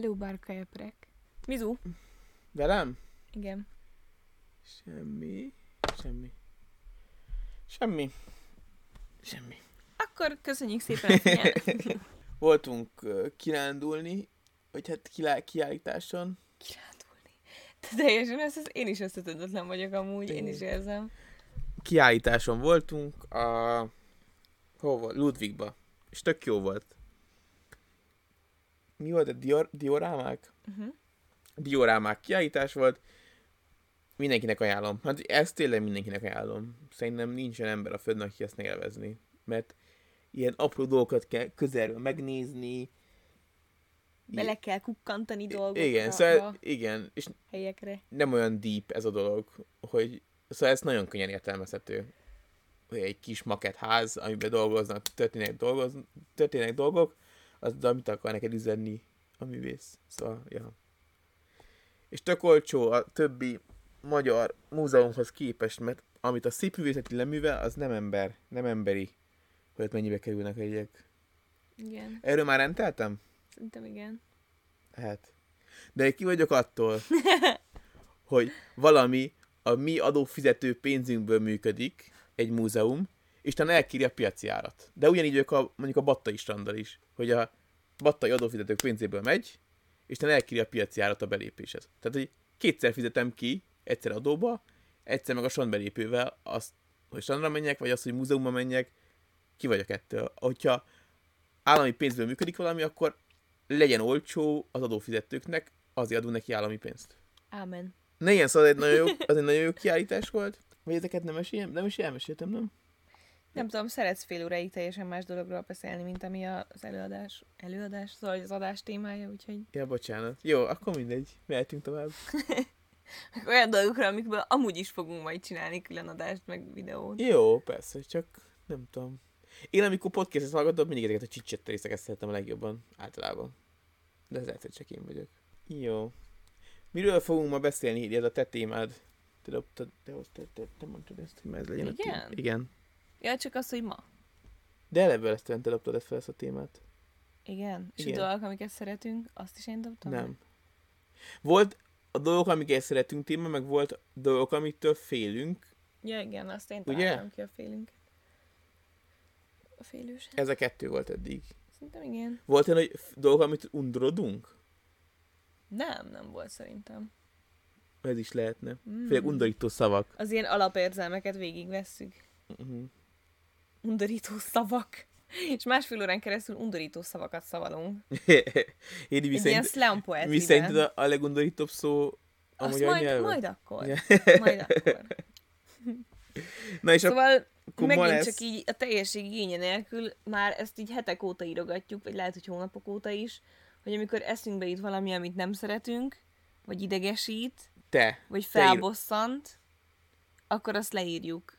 Hello, Barka Eprek. Mizu? Velem? Igen. Semmi. Semmi. Semmi. Semmi. Akkor köszönjük szépen. Voltunk kirándulni, vagy hát kilá- kiállításon. Kirándulni. Te teljesen össze, én is összetödötlen vagyok amúgy, én is érzem. Kiállításon voltunk a... Volt? Ludwigba. És tök jó volt. Mi volt? A dior- diorámák? Uh-huh. diorámák kiállítás volt. Mindenkinek ajánlom. Hát ezt tényleg mindenkinek ajánlom. Szerintem nincsen ember a földön, aki ezt ne élvezni. Mert ilyen apró dolgokat kell közelről megnézni. Bele kell kukkantani dolgokra, Igen, szóval igen, és helyekre. nem olyan deep ez a dolog, hogy szóval ez nagyon könnyen értelmezhető. Hogy egy kis makett ház, amiben dolgoznak, történnek, dolgoz, történnek dolgok, az de amit akar neked üzenni a művész. Szóval, ja. És tök olcsó a többi magyar múzeumhoz képest, mert amit a szép művészeti leművel, az nem ember, nem emberi, hogy ott mennyibe kerülnek a jegyek. Igen, Erről már rendeltem? szerintem igen. Hát. De én ki vagyok attól, hogy valami a mi adófizető pénzünkből működik, egy múzeum, és talán elkírja a piaci árat. De ugyanígy ők a, mondjuk a Battai strandal is, hogy a Battai adófizetők pénzéből megy, és talán elkírja a piaci árat a belépéshez. Tehát, hogy kétszer fizetem ki, egyszer adóba, egyszer meg a strand belépővel azt, hogy strandra menjek, vagy azt, hogy múzeumba menjek, ki vagyok ettől. Hogyha állami pénzből működik valami, akkor legyen olcsó az adófizetőknek, azért adunk neki állami pénzt. Ámen. Ne ilyen szóval egy nagyon jó, az egy nagyon jó kiállítás volt. Vagy ezeket nem is, nem is elmeséltem, nem? Nem tudom, szeretsz fél óráig teljesen más dologról beszélni, mint ami az előadás, előadás, szóval az adás témája, úgyhogy Ja, bocsánat. Jó, akkor mindegy. Mehetünk tovább. olyan dolgokra, amikből amúgy is fogunk majd csinálni külön adást, meg videót. Jó, persze, csak nem tudom. Én amikor podcastet hallgatom, mindig ezeket a csicset részeket szeretem a legjobban, általában. De ez lehet, hogy csak én vagyok. Jó. Miről fogunk ma beszélni, ez a te témád? Te te, te, te, te mondtad ezt, hogy ez legyen a Igen? téma. Igen. Ja, csak az, hogy ma. De eleve ezt te dobtad ezt fel ezt a témát. Igen. És Igen. a dolgok, amiket szeretünk, azt is én dobtam? Nem. Volt a dolgok, amiket szeretünk téma, meg volt dolgok, amitől félünk. Ja, igen, azt én találtam ki a félünket. A félőset. Ez a kettő volt eddig. Szerintem igen. Volt olyan, hogy dolgok, amit undorodunk? Nem, nem volt szerintem. Ez is lehetne. Mm. Főleg undorító szavak. Az ilyen alapérzelmeket végigvesszük. Uh-huh. Undorító szavak. És másfél órán keresztül undorító szavakat szavalunk. Édi, mi, Egy ilyen szerint, slam mi szerinted a, a legundorítóbb szó a Azt majd, nyelven? majd akkor. Majd akkor. Na és akkor Szóval ma megint lesz- csak így a teljesség igénye nélkül már ezt így hetek óta írogatjuk, vagy lehet, hogy hónapok óta is, hogy amikor eszünkbe jut valami, amit nem szeretünk, vagy idegesít, te. vagy Te ír- felbosszant, akkor azt leírjuk.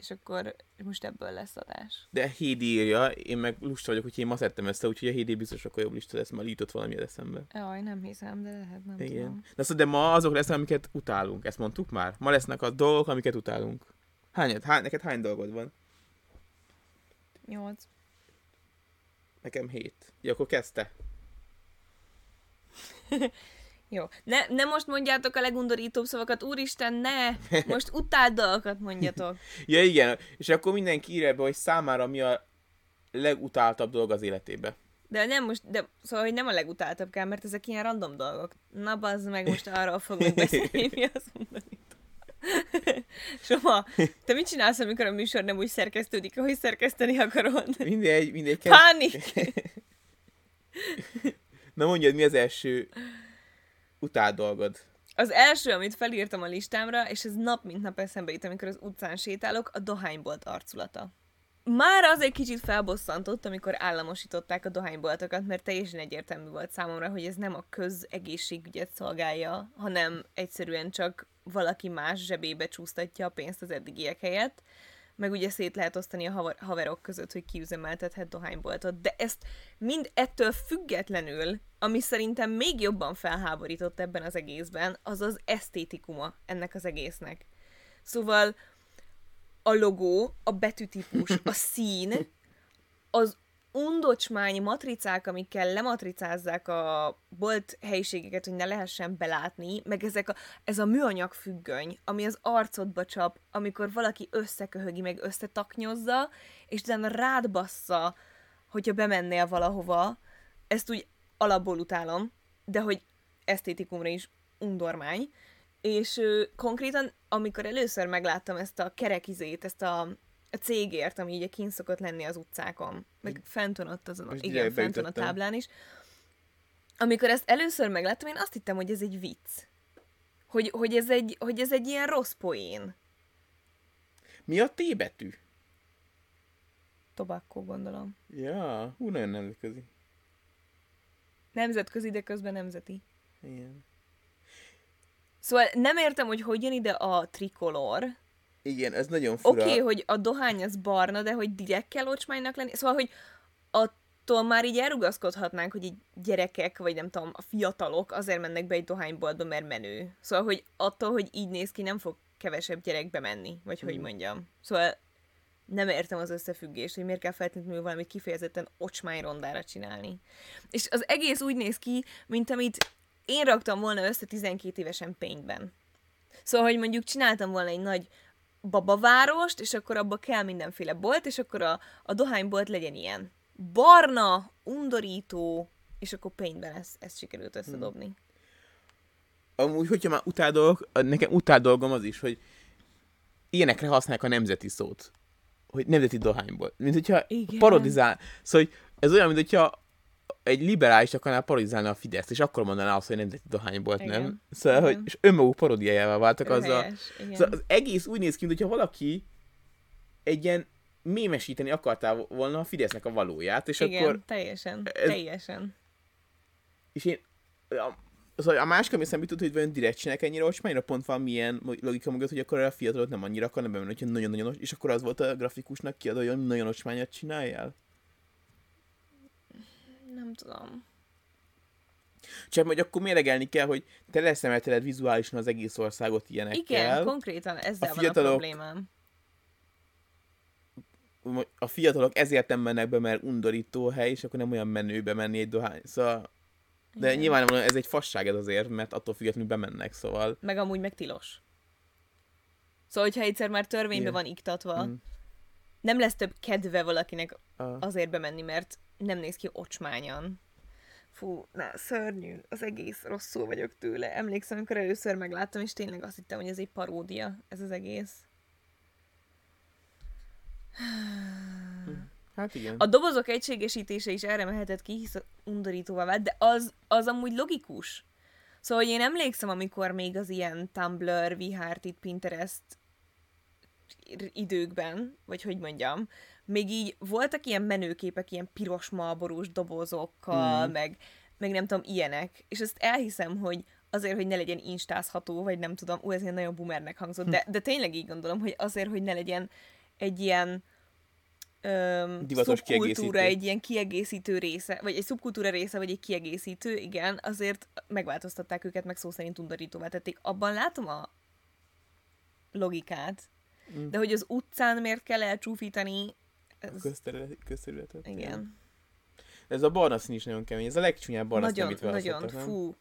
És akkor most ebből lesz adás. De Hédi írja, én meg lusta vagyok, hogy én ma szedtem össze, úgyhogy a Hédi biztos akkor jobb lista lesz, mert jutott valami az eszembe. Jaj, nem hiszem, de lehet, nem Igen. tudom. De, szóval, de ma azok lesznek, amiket utálunk. Ezt mondtuk már? Ma lesznek a dolgok, amiket utálunk. Hányad? Hány, neked hány dolgod van? Nyolc. Nekem hét. Ja, akkor kezdte. Jó. Ne, ne most mondjátok a legundorítóbb szavakat, úristen, ne! Most utált dolgokat mondjatok. Ja, igen. És akkor mindenki írja be, hogy számára mi a legutáltabb dolog az életébe. De nem most, de szóval, hogy nem a legutáltabb kell, mert ezek ilyen random dolgok. Na, bazd meg, most arról fogunk beszélni, mi az undorító. Soma, te mit csinálsz, amikor a műsor nem úgy szerkesztődik, ahogy szerkeszteni akarod? Mindegy, mindegy. Pánik! Na mondjad, mi az első utált dolgod? Az első, amit felírtam a listámra, és ez nap mint nap eszembe jut, amikor az utcán sétálok, a dohánybolt arculata. Már az egy kicsit felbosszantott, amikor államosították a dohányboltokat, mert teljesen egyértelmű volt számomra, hogy ez nem a közegészségügyet szolgálja, hanem egyszerűen csak valaki más zsebébe csúsztatja a pénzt az eddigiek helyett, meg ugye szét lehet osztani a haver- haverok között, hogy kiüzemeltethet dohányboltot. De ezt mind ettől függetlenül, ami szerintem még jobban felháborított ebben az egészben, az az esztétikuma ennek az egésznek. Szóval a logó, a betűtípus, a szín, az undocsmány matricák, amikkel lematricázzák a bolt helyiségeket, hogy ne lehessen belátni, meg ezek a, ez a műanyag függöny, ami az arcodba csap, amikor valaki összeköhögi, meg összetaknyozza, és utána rád bassza, hogyha bemennél valahova, ezt úgy alapból utálom, de hogy esztétikumra is undormány, és ö, konkrétan, amikor először megláttam ezt a kerekizét, ezt a, a cégért, ami így kint szokott lenni az utcákon, meg fent van ott azon, Most igen, fent van a táblán is, amikor ezt először megláttam, én azt hittem, hogy ez egy vicc. Hogy, hogy, ez, egy, hogy ez egy ilyen rossz poén. Mi a T betű? Tobacco, gondolom. Ja, hú, nagyon nemzetközi. Nemzetközi, de közben nemzeti. Igen. Szóval nem értem, hogy hogy jön ide a trikolor. Igen, ez nagyon Oké, fura. okay, hogy a dohány az barna, de hogy direkt kell ocsmánynak lenni. Szóval, hogy attól már így elrugaszkodhatnánk, hogy így gyerekek, vagy nem tudom, a fiatalok azért mennek be egy dohányboltba, mert menő. Szóval, hogy attól, hogy így néz ki, nem fog kevesebb gyerek bemenni, vagy hogy Mm. mondjam. Szóval nem értem az összefüggést, hogy miért kell feltétlenül valamit kifejezetten ocsmányrondára csinálni. És az egész úgy néz ki, mint amit én raktam volna össze 12 évesen Paintben. Szóval, hogy mondjuk csináltam volna egy nagy babavárost, és akkor abba kell mindenféle bolt, és akkor a, a dohánybolt legyen ilyen. Barna, undorító, és akkor Paintben ezt, ezt sikerült összedobni. Hmm. Amúgy, hogyha már utál dolgok, nekem utál dolgom az is, hogy ilyenekre használják a nemzeti szót. Hogy nemzeti dohányból. Mint hogyha Igen. parodizál. Szóval, hogy ez olyan, mint hogyha egy liberális akarná parodizálni a Fideszt, és akkor mondaná azt, hogy nemzeti dohánybolt, nem? Igen. Szóval, Igen. hogy, és önmaguk parodiájával váltak azzal. Helyes, igen. Szóval az egész úgy néz ki, mintha valaki egy ilyen mémesíteni akartál volna a Fidesznek a valóját, és igen, akkor teljesen, ez- teljesen. És én... A, szóval a másik, ami eszembe jutott, hogy vajon direkt csinálják ennyire ocsmányra, pont van milyen logika mögött, hogy akkor a fiatalok nem annyira akarnak bemenni, hogyha nagyon-nagyon és akkor az volt a grafikusnak kiadva, hogy nagyon ocsmányat csináljál. Nem tudom. Csak hogy akkor méregelni kell, hogy te leszemelteled vizuálisan az egész országot ilyenekkel. Igen, konkrétan ezzel A van a fiatalok- problémám. a fiatalok ezért nem mennek be, mert undorító hely, és akkor nem olyan menő menni egy dohány. Szóval, de Igen. nyilvánvalóan ez egy fasság ez azért, mert attól függetlenül bemennek, szóval. Meg amúgy meg tilos. Szóval, hogyha egyszer már törvénybe Igen. van iktatva, Mm. Nem lesz több kedve valakinek azért bemenni, mert nem néz ki ocsmányan. Fú, na, szörnyű, az egész rosszul vagyok tőle. Emlékszem, amikor először megláttam, és tényleg azt hittem, hogy ez egy paródia, ez az egész. Hát igen. A dobozok egységesítése is erre mehetett ki, hisz undorítóvá vált, de az, az amúgy logikus. Szóval hogy én emlékszem, amikor még az ilyen Tumblr, VHRT, Pinterest időkben, vagy hogy mondjam, még így voltak ilyen menőképek, ilyen piros malborús dobozokkal, Mm. meg, meg nem tudom, ilyenek. És ezt elhiszem, hogy azért, hogy ne legyen instázható, vagy nem tudom, ú, ez ilyen nagyon boomernek hangzott, de, de tényleg így gondolom, hogy azért, hogy ne legyen egy ilyen öm, Divatos szubkultúra, egy ilyen kiegészítő része, vagy egy szubkultúra része, vagy egy kiegészítő, igen, azért megváltoztatták őket, meg szó szerint undorítóvá tették. Abban látom a logikát, Mm. de hogy az utcán miért kell elcsúfítani, ez, Közterület, közterületet. igen. Ez a barna szín is nagyon kemény. Ez a legcsúnyább barna szín, Nagyon, amit nagyon, nem? fú,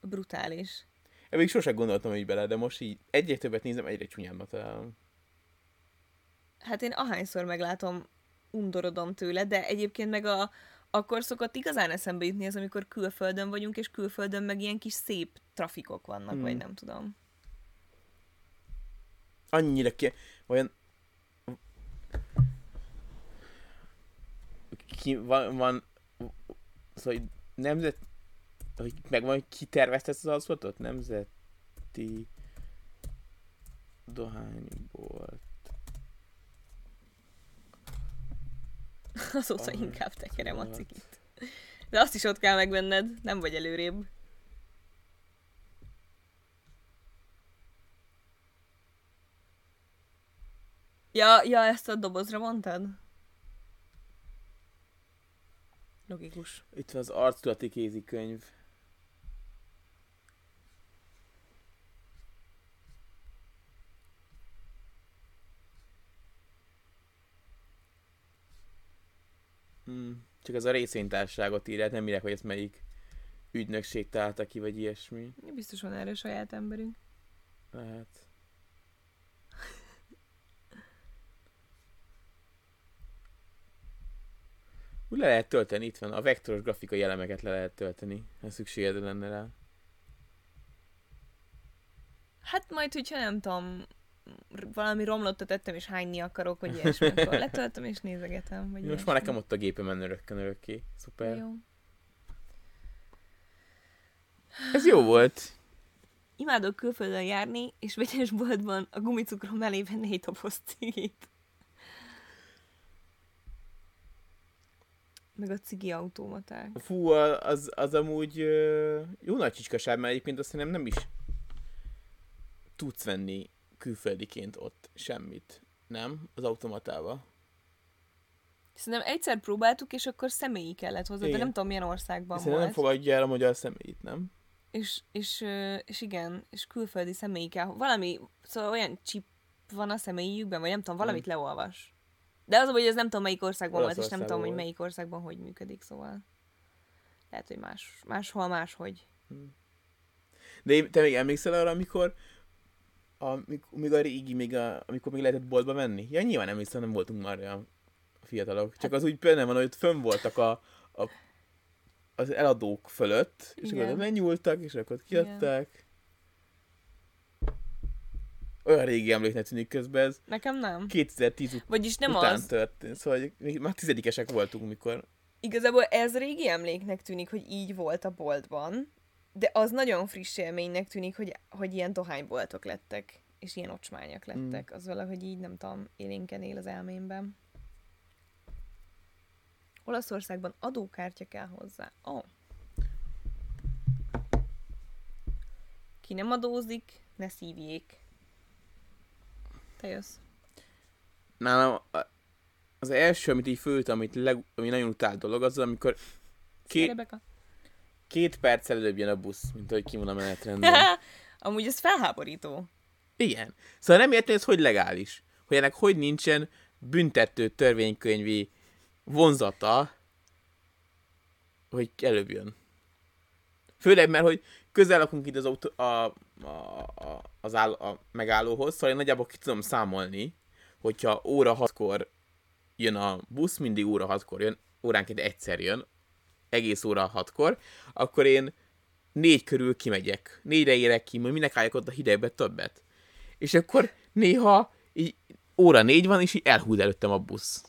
brutális. Én még sosem gondoltam így bele, de most így egyre többet nézem, egyre csúnyábbnak találom. Hát én ahányszor meglátom, undorodom tőle, de egyébként meg a, akkor szokott igazán eszembe jutni az, amikor külföldön vagyunk, és külföldön meg ilyen kis szép trafikok vannak, Hmm. vagy nem tudom. Annyira ki... Olyan... Ki, van, van... Szóval nemzet... Hogy megvan, hogy ki tervezte ezt az alszotot? Nemzeti... Dohányból. Azóta Ah, inkább tekerem a cikit. De azt is ott kell megvenned, nem vagy előrébb. Ja, ja, ezt a dobozra mondtad? Logikus. Itt van az arctudati kézikönyv. Csak ez a részvénytársaságot írják, nem írják, hogy ezt melyik ügynökség találta ki, vagy ilyesmi. Biztos van erre saját emberünk. Lehet. Úgy le lehet tölteni, itt van, a vektoros grafikai elemeket le lehet tölteni, ha szükséged lenne rá. Hát majd, hogyha nem tudom, valami romlottat tettem, és hányni akarok, vagy ilyesmi, akkor letöltöm és nézegetem. Vagy Most már nekem ott a gépemen örökkön örökké. Szuper. Jó. Ez jó volt. Imádok külföldön járni, és vegyes boltban a gumicukrom mellé venni egy doboz cigit. Meg a cigi automaták. Fú, az, az amúgy jó nagy csicskaság, mert egyébként azt hiszem nem is tudsz venni külföldiként ott semmit, nem? Az automatába. Szerintem egyszer próbáltuk, és akkor személyi kellett hozzá, Igen. de nem tudom milyen országban Szerintem volt. nem fogadja el a magyar személyit, nem? És, és, és igen, és külföldi személyi kell. Valami, szóval olyan chip van a személyükben, vagy nem tudom, valamit Hmm. leolvas. De az, hogy ez nem tudom melyik országban volt, és nem tudom, hogy melyik országban hogy működik, szóval lehet, hogy más, máshol máshogy. De én- te még emlékszel arra, amikor amikor, a régi, még a, amikor még lehetett boltba menni? Ja, nyilván emlékszem, nem voltunk már olyan fiatalok. Csak az úgy benne van, hogy fönn voltak a, a az eladók fölött, és Igen. akkor lenyúltak, és akkor kiadták. Olyan régi emléknek tűnik közben ez. Nekem nem. 2010 ut- Vagyis nem után az. történt, szóval már tizedikesek voltunk, mikor... Igazából ez régi emléknek tűnik, hogy így volt a boltban, de az nagyon friss élménynek tűnik, hogy, hogy ilyen dohányboltok lettek, és ilyen ocsmányak lettek. Az valahogy így, nem tudom, élénken él az elmémben. Olaszországban adókártya kell hozzá. Ó. Oh. Ki nem adózik, ne szívjék. Te jössz. Nálam az első, amit így főt, amit leg, ami nagyon utált dolog, az, amikor Rebeka. két perc előbb jön a busz, mint ahogy kimond a menetrendben. Amúgy ez felháborító. Igen. Szóval nem értem, hogy ez hogy legális. Hogy ennek hogy nincsen büntető törvénykönyvi vonzata, hogy előbb jön. Főleg, mert hogy közel lakunk itt az, autó, a, a, a, az áll, a megállóhoz, szóval én nagyjából ki tudom számolni, hogyha óra hatkor jön a busz, mindig óra hatkor jön, óránként egyszer jön, egész óra hatkor, akkor én négy körül kimegyek. Négyre érek ki, majd minek álljak ott a hidegbe többet. És akkor néha így óra négy van, és így elhúz előttem a busz.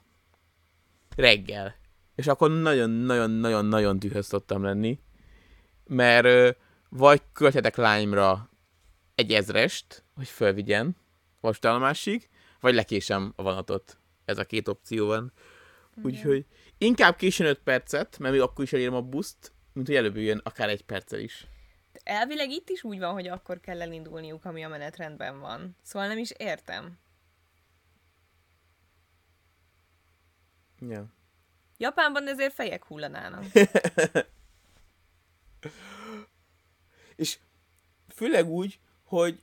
Reggel. És akkor nagyon-nagyon-nagyon-nagyon dühös szoktam lenni, mert vagy költhetek lányra egy ezrest, hogy fölvigyen vasútállomásig, vagy lekésem a vonatot. Ez a két opció van. Úgyhogy inkább későn 5 percet, mert még akkor is elérem a buszt, mint hogy előbb jön akár egy perccel is. Elvileg itt is úgy van, hogy akkor kell elindulniuk, ami a menetrendben van. Szóval nem is értem. Ja. Japánban ezért fejek hullanának. És főleg úgy, hogy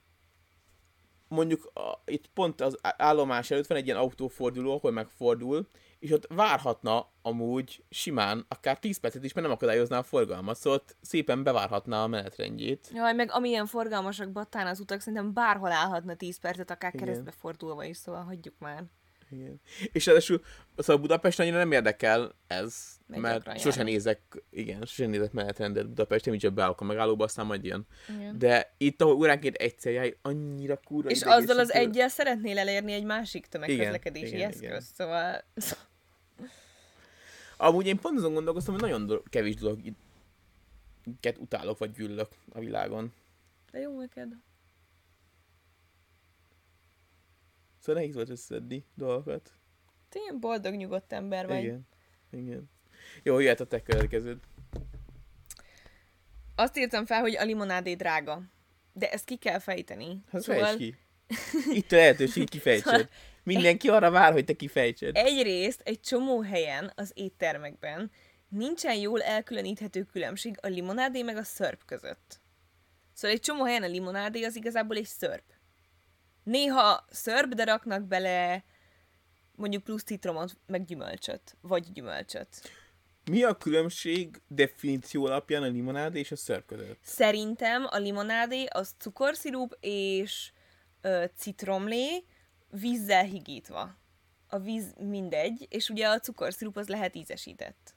mondjuk a, itt pont az állomás előtt van egy ilyen autóforduló, ahol megfordul, és ott várhatna amúgy simán akár 10 percet is, mert nem akadályozná a forgalmat, szóval ott szépen bevárhatná a menetrendjét. Jaj, meg amilyen forgalmasak Battán az utak, szerintem bárhol állhatna 10 percet, akár Igen. keresztbe fordulva is, szóval hagyjuk már. Igen. És ráadásul szóval Budapest annyira nem érdekel ez, Meg mert sosem nézek, igen, sosem nézek menetrendet Budapesten, mint csak beállok a megállóba, aztán majd jön. Igen. De itt, ahol óránként egyszer jár, annyira kurva És azzal az egyel szeretnél elérni egy másik tömegközlekedési Igen, eszköz, igen. szóval... Amúgy én pont azon gondolkoztam, hogy nagyon do- kevés dolog utálok vagy gyűlök a világon. De jó neked. Szóval nehéz volt összedni dolgokat. Te ilyen boldog, nyugodt ember vagy. Igen. Igen. Jó, jöhet a te következőd. Azt írtam fel, hogy a limonádé drága. De ezt ki kell fejteni. Hát szóval fejtsd ki. Itt a lehetőség, kifejtsed. Mindenki arra vár, hogy te kifejtsed. egyrészt egy csomó helyen az éttermekben nincsen jól elkülöníthető különbség a limonádé meg a szörp között. Szóval egy csomó helyen a limonádé az igazából egy szörp. Néha szörp, de raknak bele mondjuk plusz citromot, meg gyümölcsöt. Vagy gyümölcsöt. Mi a különbség definíció alapján a limonád és a szörp között? Szerintem a limonádé az cukorszirup és ö, citromlé vízzel higítva. A víz mindegy, és ugye a cukorszirup az lehet ízesített.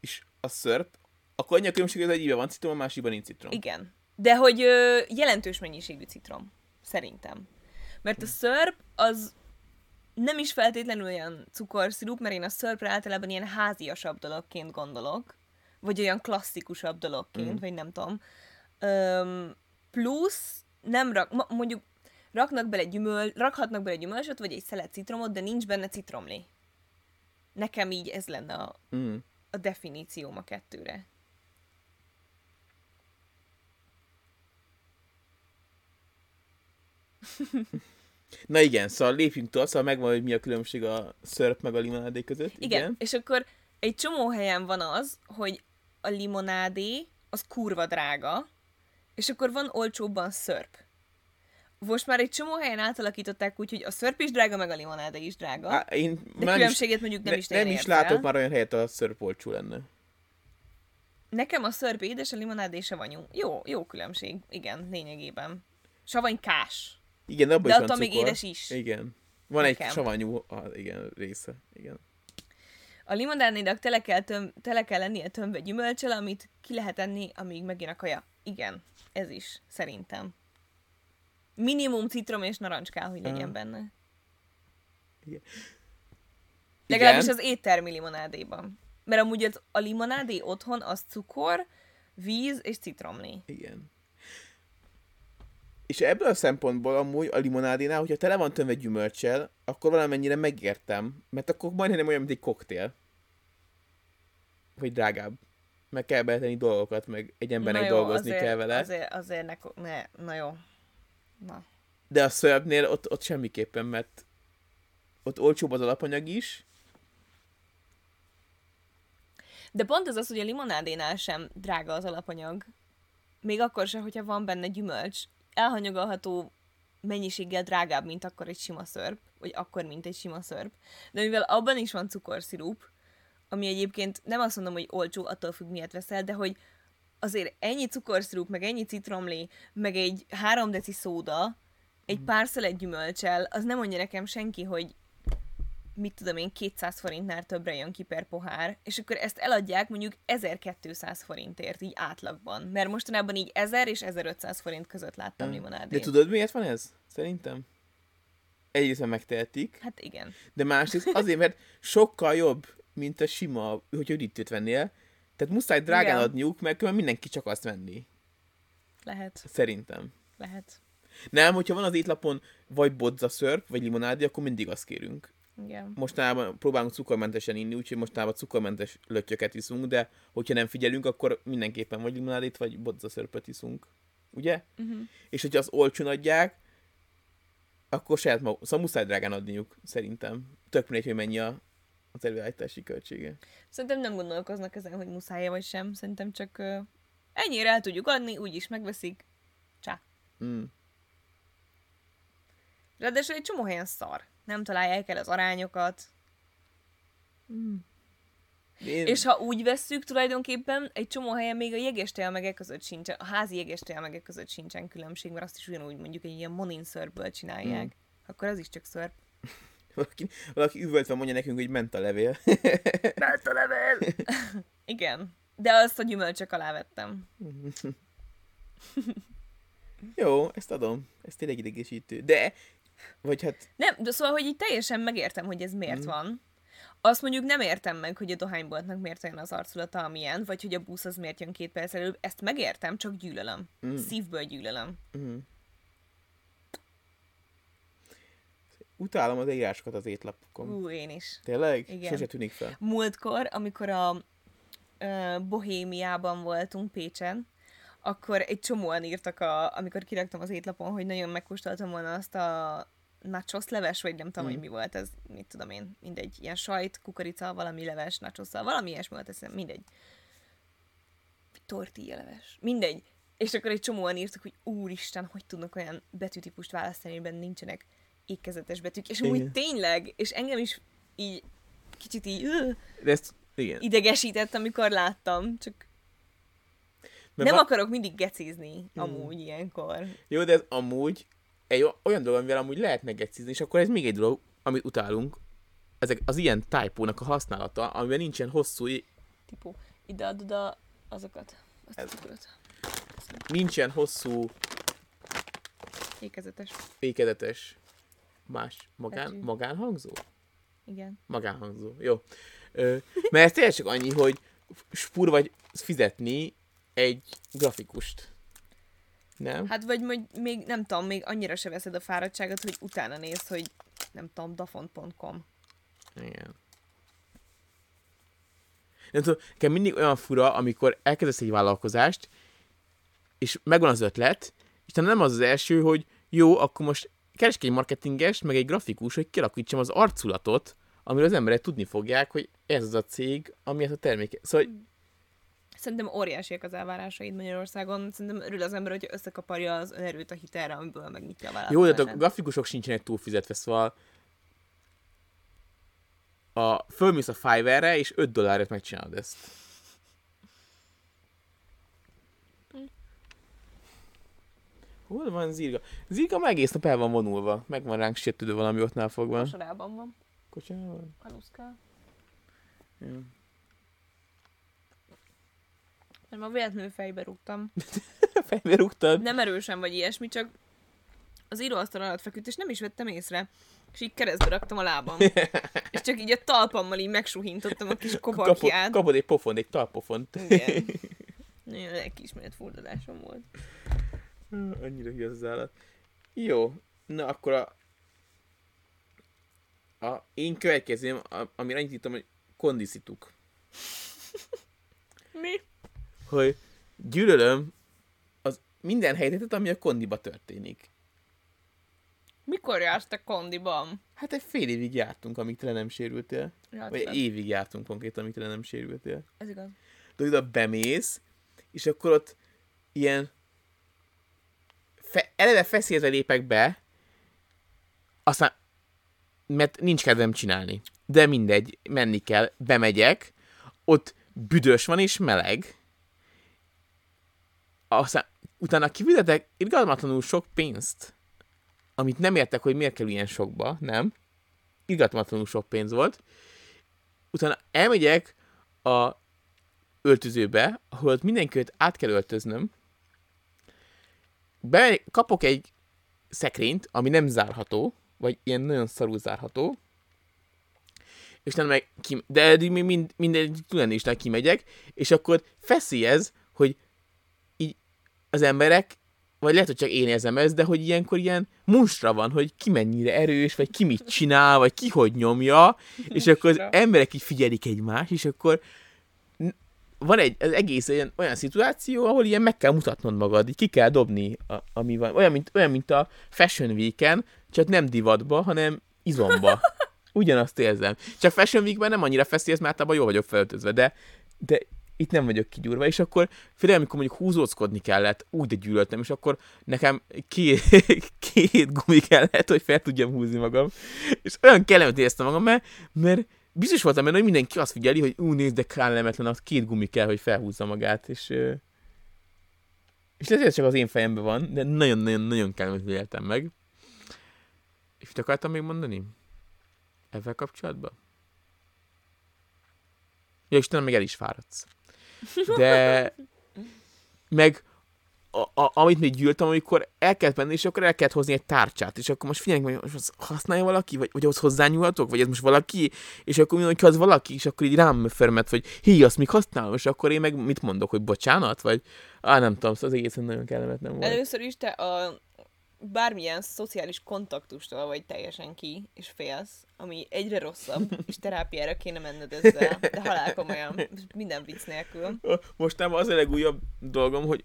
És a szörp, akkor annyi a különbség, hogy az egyikben van citrom, a másikban nincs citrom. Igen. De hogy ö, jelentős mennyiségű citrom. Szerintem. Mert a szörp az nem is feltétlenül olyan cukorszirup, mert én a szörpre általában ilyen háziasabb dologként gondolok, vagy olyan klasszikusabb dologként, mm. vagy nem tudom. Öm, plusz nem rak, ma- mondjuk raknak bele gyümöl, rakhatnak bele gyümölcsöt, vagy egy szelet citromot, de nincs benne citromlé. Nekem így ez lenne a, Mm. a definícióm a kettőre. Na igen, szóval lépjünk tovább, szóval megvan, hogy mi a különbség a szörp meg a limonádé között. Igen, Igen, és akkor egy csomó helyen van az, hogy a limonádé az kurva drága, és akkor van olcsóbban szörp. Most már egy csomó helyen átalakították úgy, hogy a szörp is drága, meg a limonádé is drága. Á, én de különbséget mondjuk nem ne, is nem is látok már olyan helyet, ahol a szörp olcsó lenne. Nekem a szörp édes, a limonádé savanyú. Jó, jó különbség, igen, lényegében. Savanykás. Igen, de abban De is van attól még cukor. édes is. Igen. Van Nekem. egy savanyú ah, igen, része. Igen. A limonádénak tele kell, töm, tele kell lennie tömve gyümölcsel, amit ki lehet enni, amíg megjön a kaja. Igen, ez is, szerintem. Minimum citrom és narancs kell, hogy legyen Aha. benne. Igen. Legalábbis az éttermi limonádéban. Mert amúgy az, a limonádé otthon az cukor, víz és citromlé. Igen. És ebből a szempontból amúgy a limonádénál, hogyha tele van tömve gyümölcsel, akkor valamennyire megértem, mert akkor majdnem olyan, mint egy koktél. Vagy drágább. Meg kell beletenni dolgokat, meg egy embernek Na jó, dolgozni azért, kell vele. Azért, azért ne, ne, na jó. Na. De a szörpnél ott, ott semmiképpen, mert ott olcsóbb az alapanyag is, De pont ez az, hogy a limonádénál sem drága az alapanyag. Még akkor sem, hogyha van benne gyümölcs. Elhanyagolható mennyiséggel drágább, mint akkor egy sima szörp, vagy akkor, mint egy sima szörp. De mivel abban is van cukorszirup, ami egyébként nem azt mondom, hogy olcsó, attól függ, miért veszel, de hogy azért ennyi cukorszirup, meg ennyi citromlé, meg egy három deci szóda, egy pár szelet gyümölcsel, az nem mondja nekem senki, hogy mit tudom én, 200 forintnál többre jön ki per pohár, és akkor ezt eladják mondjuk 1200 forintért, így átlagban. Mert mostanában így 1000 és 1500 forint között láttam De limonádét. tudod miért van ez? Szerintem. Egyrészt megtehetik, Hát igen. de másrészt azért, mert sokkal jobb, mint a sima, hogyha üdítőt vennél. Tehát muszáj drágán Igen. adniuk, mert különben mindenki csak azt venni. Lehet, Szerintem. lehet. Nem, hogyha van az étlapon vagy bodza szörp, vagy limonádé, akkor mindig azt kérünk. Igen. Mostanában próbálunk cukormentesen inni, úgyhogy mostanában cukormentes löttyöket iszunk, de hogyha nem figyelünk, akkor mindenképpen vagy limonádét, vagy bodza szörpöt iszunk. Ugye? Uh-huh. És hogyha az olcsón adják, akkor saját maguk, szóval muszáj drágán adniuk, szerintem. Tök mindegy, hogy mennyi a, az előállítási költsége. Szerintem nem gondolkoznak ezen, hogy muszáj vagy sem. Szerintem csak uh, ennyire el tudjuk adni, úgyis megveszik. Csá. Mm. Ráadásul egy csomó helyen szar. Nem találják el az arányokat. Én, És ha úgy vesszük, tulajdonképpen egy csomó helyen még a jeges telmegek között sincsen, a házi jeges telmegek között sincsen különbség, mert azt is ugyanúgy mondjuk egy ilyen monin szörpből csinálják. Mm. Akkor az is csak szörp. valaki, valaki üvöltve mondja nekünk, hogy ment a levél. Ment a levél! Igen. De azt a gyümölcsök alá vettem. Jó, ezt adom. Ez tényleg idegesítő. De, vagy hát, Nem, de szóval, hogy így teljesen megértem, hogy ez miért mm. van. Azt mondjuk nem értem meg, hogy a dohányboltnak miért olyan az arculata, amilyen, vagy hogy a busz az miért jön két perc előbb. Ezt megértem, csak gyűlölöm. Mm. Szívből gyűlölöm. mm. utálom az írásokat az étlapokon. Ú, én is. Tényleg? Igen. Sose tűnik fel. múltkor, amikor a ö, Bohémiában voltunk Pécsen, akkor egy csomóan írtak, a, amikor kiraktam az étlapon, hogy nagyon megkóstoltam volna azt a nachos leves, vagy nem tudom, Mm. hogy mi volt ez, mit tudom én, mindegy, ilyen sajt, kukorica, valami leves, nachosszal, valami ilyesmi volt, ez mindegy. Tortilla leves, mindegy. És akkor egy csomóan írtak, hogy úristen, hogy tudnak olyan betűtípust választani, amiben nincsenek ékkezetes betűk. És Igen. úgy tényleg, és engem is így kicsit így De ezt, igen. idegesített, amikor láttam, csak Mert nem va- akarok mindig gecizni amúgy ilyenkor. Jó, de ez amúgy egy olyan dolog, amivel amúgy lehetne gecizni, és akkor ez még egy dolog, amit utálunk, ezek az ilyen typónak a használata, amiben nincsen hosszú, Tipo, ide ad oda azokat. Azt a Ez- nincsen hosszú Ékezetes. ékezetes más magán, Betű. magánhangzó? Igen. Magánhangzó, jó. Ö, mert ez tényleg csak annyi, hogy spur vagy fizetni egy grafikust. Nem? Hát vagy majd még, nem tudom, még annyira se veszed a fáradtságot, hogy utána néz, hogy nem tudom, dafont.com. Igen. Nem tudom, nekem mindig olyan fura, amikor elkezdesz egy vállalkozást, és megvan az ötlet, és nem az az első, hogy jó, akkor most keresek egy marketinges, meg egy grafikus, hogy kialakítsam az arculatot, amiről az emberek tudni fogják, hogy ez az a cég, ami ezt a terméket. Szóval, hogy Szerintem óriásiak az elvárásaid Magyarországon. Szerintem örül az ember, hogy összekaparja az önerőt a hitelre, amiből megnyitja a jó, de a grafikusok sincsenek túl fizetve, szóval a, fölmész a Fiverr-re, és 5 dollárért megcsinálod ezt. Hol van Zirga? Zirga már egész nap el van vonulva. Meg van ránk sértődő valami ottnál fogva. Sorában van. Kocsában? Aluszkál. Ja. Nem, a véletlenül fejbe rúgtam. Fejbe rúgtad? Nem erősen vagy ilyesmi, csak az íróasztal alatt feküdt, és nem is vettem észre. És így keresztbe raktam a lábam. és csak így a talpammal így megsuhintottam a kis Kapod, kobakját. kapod egy pofont, egy talpofont. Igen. Nagyon lelkiismeret fordulásom volt. Annyira hülye az állat. Jó, na akkor a, a én következőm, amire annyit írtam, hogy kondiszituk. Mi? Hogy gyűlölöm az minden helyzetet, ami a kondiba történik. Mikor jársz te kondiban? Hát egy fél évig jártunk, amíg te nem sérültél. Ja, Vagy tudom. évig jártunk konkrétan, amíg te nem sérültél. Ez igaz. de oda bemész, és akkor ott ilyen fe, eleve feszélyezve lépek be, aztán, mert nincs kedvem csinálni. De mindegy, menni kell, bemegyek, ott büdös van és meleg, aztán utána kifizetek irgalmatlanul sok pénzt, amit nem értek, hogy miért kell ilyen sokba, nem? Irgalmatlanul sok pénz volt. Utána elmegyek a öltözőbe, ahol mindenkit át kell öltöznöm, be, kapok egy szekrényt, ami nem zárható, vagy ilyen nagyon szarul zárható, és nem meg kim, de eddig még mind, minden tudanisnál kimegyek, és akkor feszélyez, az emberek, vagy lehet, hogy csak én érzem ezt, de hogy ilyenkor ilyen munstra van, hogy ki mennyire erős, vagy ki mit csinál, vagy ki hogy nyomja, és akkor az emberek így figyelik egymást, és akkor van egy az egész olyan, olyan szituáció, ahol ilyen meg kell mutatnod magad, így ki kell dobni, a, ami van. Olyan mint, olyan, mint a Fashion Week-en, csak nem divatba, hanem izomba. Ugyanazt érzem. Csak Fashion Week-ben nem annyira feszélyez, mert általában jól vagyok felöltözve, de, de itt nem vagyok kigyúrva, és akkor félre, amikor mondjuk húzózkodni kellett, úgy de gyűlöltem, és akkor nekem két, két gumi kellett, hogy fel tudjam húzni magam, és olyan kellemetlen éreztem magam, mert, mert biztos voltam benne, hogy mindenki azt figyeli, hogy ú, nézd, de kellemetlen, az két gumi kell, hogy felhúzza magát, és és lehet, hogy ez csak az én fejemben van, de nagyon-nagyon-nagyon kellemetlenül éltem meg. És mit akartam még mondani? Ezzel kapcsolatban? Ja, Istenem, még el is fáradsz. De meg a, a, amit még gyűlöltem, amikor el kellett menni, és akkor el kellett hozni egy tárcsát, és akkor most figyeljünk, hogy most használja valaki, vagy, vagy ahhoz hozzányúlhatok, vagy ez most valaki, és akkor mondom, hogy az valaki, és akkor így rám förmet, hogy hí, azt még használom, és akkor én meg mit mondok, hogy bocsánat, vagy á, nem tudom, szóval az egészen nagyon kellemetlen volt. Először is te a bármilyen szociális kontaktustól vagy teljesen ki, és félsz, ami egyre rosszabb, és terápiára kéne menned ezzel, de halál komolyan, minden vicc nélkül. Mostában az a legújabb dolgom, hogy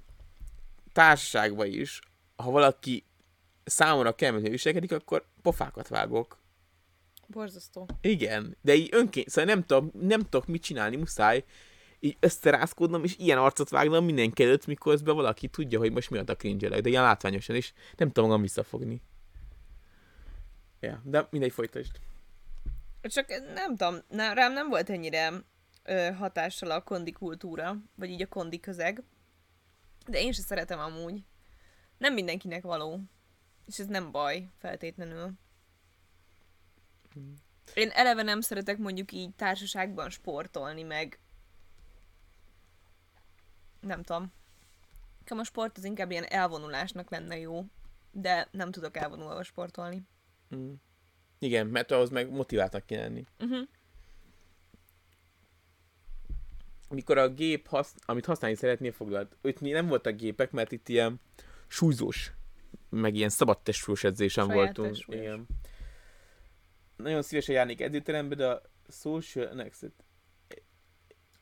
társaságban is, ha valaki számomra kellemetlenül viselkedik, akkor pofákat vágok. Borzasztó. Igen, de így önként, szóval nem tudok, nem tudok mit csinálni, muszáj így összerázkodnom, és ilyen arcot vágnom mindenki előtt, mikor közben valaki tudja, hogy most miatt a cringe de ilyen látványosan, és nem tudom magam visszafogni. Ja, de mindegy, folytasd. Csak nem tudom, na, rám nem volt ennyire ö, hatással a kondi kultúra, vagy így a kondi közeg. De én se szeretem amúgy. Nem mindenkinek való. És ez nem baj, feltétlenül. Én eleve nem szeretek mondjuk így társaságban sportolni, meg nem tudom. Nekem a sport az inkább ilyen elvonulásnak lenne jó, de nem tudok elvonulva sportolni. Mm. Igen, mert ahhoz meg motiváltak ki lenni. Uh-huh. Mikor a gép, hasz... amit használni szeretnél, foglalt. Itt nem voltak gépek, mert itt ilyen súlyzós, meg ilyen szabad testfős edzésen Saját voltunk. Igen. Nagyon szívesen járnék edzőterembe, de a social next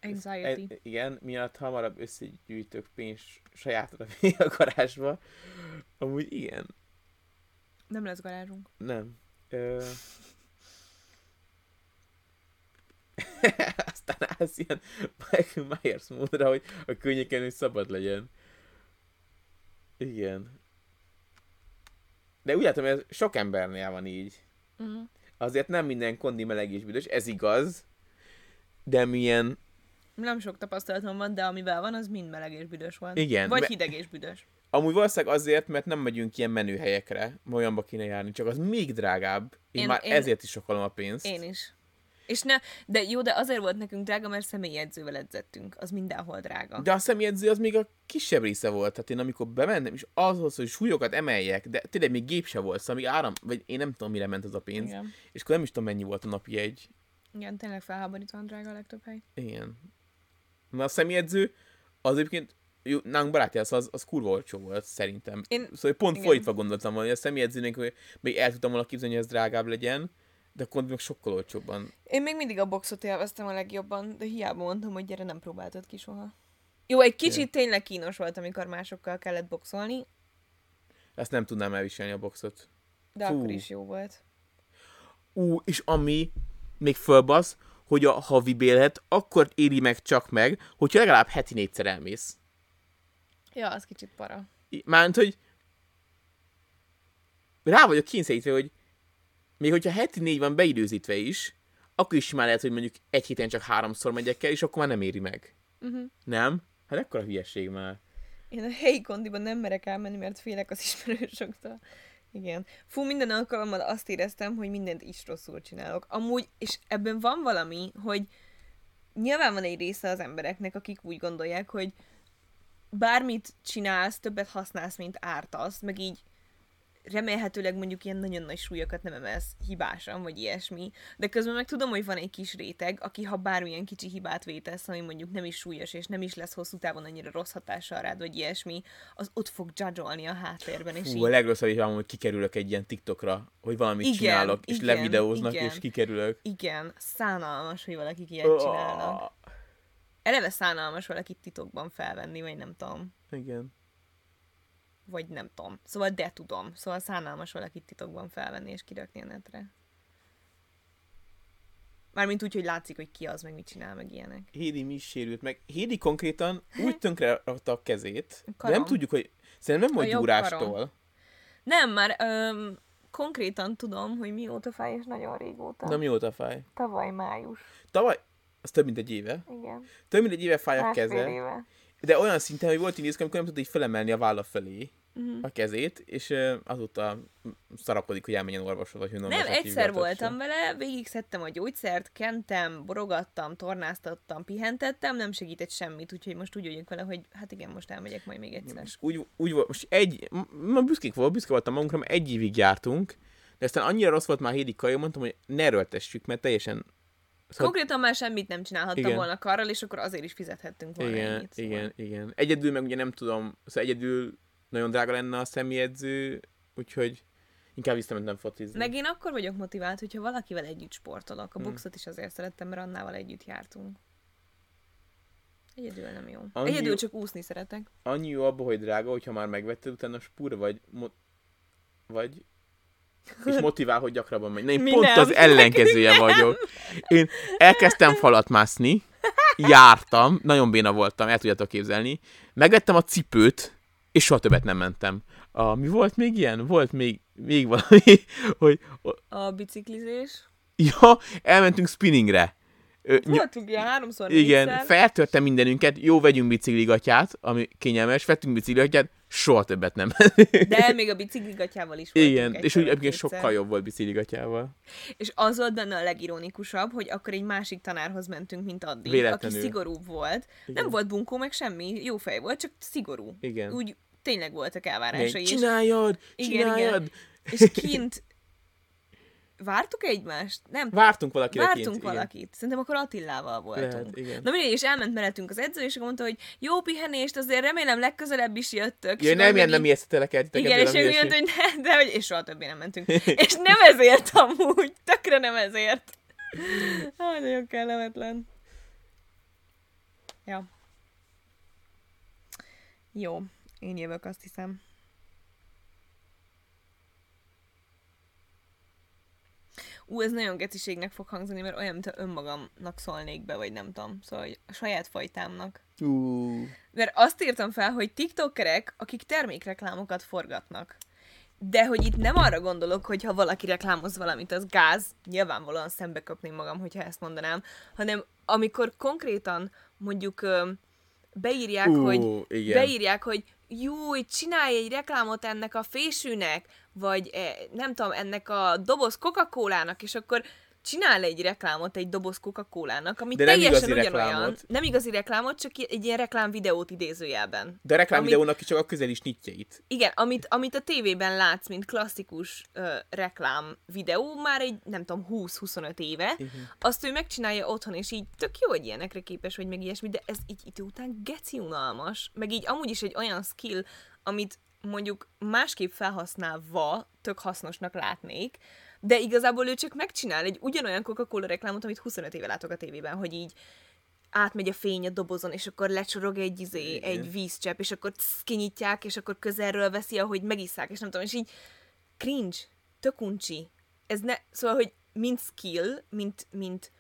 Anxiety. E, igen, miatt hamarabb összegyűjtök pénzt sajátra a garázsba. Amúgy igen, Nem lesz garázsunk. nem. Ö... Aztán állsz ilyen Michael Myers módra, hogy a könnyeken hogy szabad legyen. Igen. De úgy látom, ez sok embernél van így. Uh-huh. Azért nem minden kondi meleg és büdös, ez igaz. De milyen Nem sok tapasztalatom van, de amivel van, az mind meleg és büdös van. Igen, Vagy me- hideg és büdös. Amúgy valószínűleg azért, mert nem megyünk ilyen menőhelyekre, olyanba kéne járni, csak az még drágább. Én, Én- már én- ezért is sokalom a pénzt. Én is. És ne, de jó, de azért volt nekünk drága, mert személyedzővel edzettünk. Az mindenhol drága. De a személyedző az még a kisebb része volt. Tehát én amikor bementem, és ahhoz, hogy súlyokat emeljek, de tényleg még gép se volt, szóval még áram, vagy én nem tudom, mire ment az a pénz. Igen. És akkor nem is tudom, mennyi volt a napi egy. Igen, tényleg felháborítóan drága a legtöbb hely. Igen. Na a személyedző, az egyébként jó, nálunk barátja, szóval az, az kurva olcsó volt, szerintem. Én- Szóval pont igen. fordítva gondoltam volna, hogy a személyedzőnek hogy még el tudtam volna képzelni, hogy ez drágább legyen, de akkor még sokkal olcsóbban. Én még mindig a boxot élveztem a legjobban, de hiába mondtam, hogy gyere, nem próbáltad ki soha. Jó, egy kicsit Igen. tényleg kínos volt, amikor másokkal kellett boxolni, Ezt nem tudnám elviselni a boxot. de Fú. akkor is jó volt. Ú, és ami még fölbasz, hogy a havi bélet akkor éri meg csak meg, hogyha legalább heti négyszer elmész. Ja, az kicsit para. Mármint, hogy rá vagyok kényszerítve, hogy még hogyha heti négy van beidőzítve is, akkor is már lehet, hogy mondjuk egy héten csak háromszor megyek el, és akkor már nem éri meg. Uh-huh. Nem? Hát ekkora hülyeség már. Én a helyi kondiban nem merek elmenni, mert félek az ismerősoktól. Igen. Fú, minden alkalommal azt éreztem, hogy mindent is rosszul csinálok. Amúgy, és ebben van valami, hogy nyilván van egy része az embereknek, akik úgy gondolják, hogy bármit csinálsz, többet használsz, mint ártasz, meg így remélhetőleg mondjuk ilyen nagyon nagy súlyokat nem emelsz hibásan, vagy ilyesmi, de közben meg tudom, hogy van egy kis réteg, aki ha bármilyen kicsi hibát vétesz, ami mondjuk nem is súlyos, és nem is lesz hosszú távon annyira rossz hatással rád, vagy ilyesmi, az ott fog judge a háttérben, és Hú, így a legrosszabb is van, hogy kikerülök egy ilyen TikTokra, hogy valamit Igen, csinálok, és igen, levideóznak, igen. és kikerülök. igen, szánalmas, hogy valakik ilyet csinálnak. Oh, Eleve szánalmas valakit titokban felvenni, vagy nem tudom. igen. Vagy nem tudom. Szóval de tudom. Szóval szánalmas valakit titokban felvenni és kirakni a netre. Mármint úgy, hogy látszik, hogy ki az, meg mit csinál, meg ilyenek. Hédi mi is sérült meg. Hédi konkrétan úgy tönkre rakta a kezét, de nem Karom. tudjuk, hogy szerintem nem volt gyúrástól. karom. Nem, már öm, konkrétan tudom, hogy mióta fáj, és nagyon régóta. De mióta fáj? Tavaly május. Tavaly, az több mint egy éve. Igen. Több mint egy éve fáj a Másfél keze. éve. De olyan szinten, hogy volt időszak, amikor nem tudta így felemelni a válla felé Mhm. a kezét, és azóta szarakodik, hogy elmenjen orvoshoz, vagy hogy Nem, orvoshoz egyszer voltam vele, végig szedtem a gyógyszert, kentem, borogattam, tornáztattam, pihentettem, nem segített semmit, úgyhogy most úgy vagyok vele, hogy hát igen, most elmegyek majd még egyszer. És úgy, úgy volt, most egy, ma büszkék volt, büszke voltam magunkra, mert egy évig jártunk, de aztán annyira rossz volt már Hédi kaja, mondtam, hogy ne erőltessük, mert teljesen Szóval- Konkrétan már semmit nem csinálhattam Igen. volna karral, és akkor azért is fizethettünk volna Igen, ennyit. Szóval. igen, igen. Egyedül meg ugye nem tudom, szóval egyedül nagyon drága lenne a személyedző, úgyhogy inkább visszamentem fotizni. Meg én akkor vagyok motivált, hogyha valakivel együtt sportolok. A Hmm. boxot is azért szerettem, mert Annával együtt jártunk. Egyedül nem jó. Annyi Egyedül jó- csak úszni szeretek. Annyi jó abba, hogy drága, hogyha már megvetted, utána spúra vagy, mo- vagy és motivál, hogy gyakrabban megy. Na, én Mi pont nem. az ellenkezője vagyok. Én elkezdtem falat mászni, jártam, nagyon béna voltam, el tudjátok képzelni. Megvettem a cipőt, és soha többet nem mentem. A, mi volt még ilyen? Volt még, még valami, hogy A biciklizés. Ja, elmentünk spinningre. Voltunk ilyen háromszor, igen, négyszer. feltörte mindenünket, jó, vegyünk bicikligatját, ami kényelmes, vettünk bicikligatját, soha többet nem. De még a bicikligatjával is igen, és úgy egyébként sokkal jobb volt bicikligatjával. És az volt benne a legironikusabb, hogy akkor egy másik tanárhoz mentünk, mint addig, Véletlenül. aki szigorúbb volt. Igen. Nem volt bunkó, meg semmi, jó fej volt, csak szigorú. Igen. Úgy tényleg voltak Igen, elvárásai. és, csináljad, Igen, csináljad. és kint vártuk egymást? Nem, Vártunk valakire vártunk kint, igen. valakit. Szerintem akkor Attillával voltunk. Lehet, igen. Na mindegy, és elment mellettünk az edző, és mondta, hogy jó pihenést, azért remélem legközelebb is jöttök. Akkor nem ilyen nem ijesztetelek el Igen, és ő mondta, hogy ne, de hogy, és soha többé nem mentünk. és nem ezért amúgy, tökre nem ezért. Ah, nagyon kellemetlen. Ja. Jó, én jövök, azt hiszem. Ú, ez nagyon geciségnek fog hangzani, mert olyan, mintha önmagamnak szólnék be, vagy nem tudom. Szóval hogy a saját fajtámnak. Ú, Mert azt írtam fel, hogy tiktokerek, akik termékreklámokat forgatnak. De hogy itt nem arra gondolok, hogy ha valaki reklámoz valamit, az gáz, nyilvánvalóan szembe köpném magam, hogyha ezt mondanám, hanem amikor konkrétan mondjuk beírják, Ú, hogy igen. beírják, hogy jó, hogy csinálj egy reklámot ennek a fésűnek, vagy eh, nem tudom, ennek a doboz Coca-Cola-nak, és akkor csinál egy reklámot egy doboz Coca-Cola-nak, ami De nem teljesen igazi ugyanolyan. reklámot. Nem igazi reklámot, csak egy ilyen reklámvideót idézőjelben. De reklámvideónak is csak a közelis nyitjeit. Igen, amit, amit a tévében látsz, mint klasszikus ö, reklám videó, már egy, nem tudom, 20-25 éve, Igen. azt ő megcsinálja otthon, és így tök jó, hogy ilyenekre képes vagy, meg ilyesmi, de ez így idő után geci unalmas, meg így amúgy is egy olyan skill, amit mondjuk másképp felhasználva tök hasznosnak látnék, de igazából ő csak megcsinál egy ugyanolyan Coca-Cola reklámot, amit 25 éve látok a tévében, hogy így átmegy a fény a dobozon, és akkor lecsorog egy, izé, Igen. egy vízcsepp, és akkor kinyitják, és akkor közelről veszi, ahogy megisszák, és nem tudom, és így cringe, tök uncsi. Ez ne, szóval, hogy mint skill, mint, mint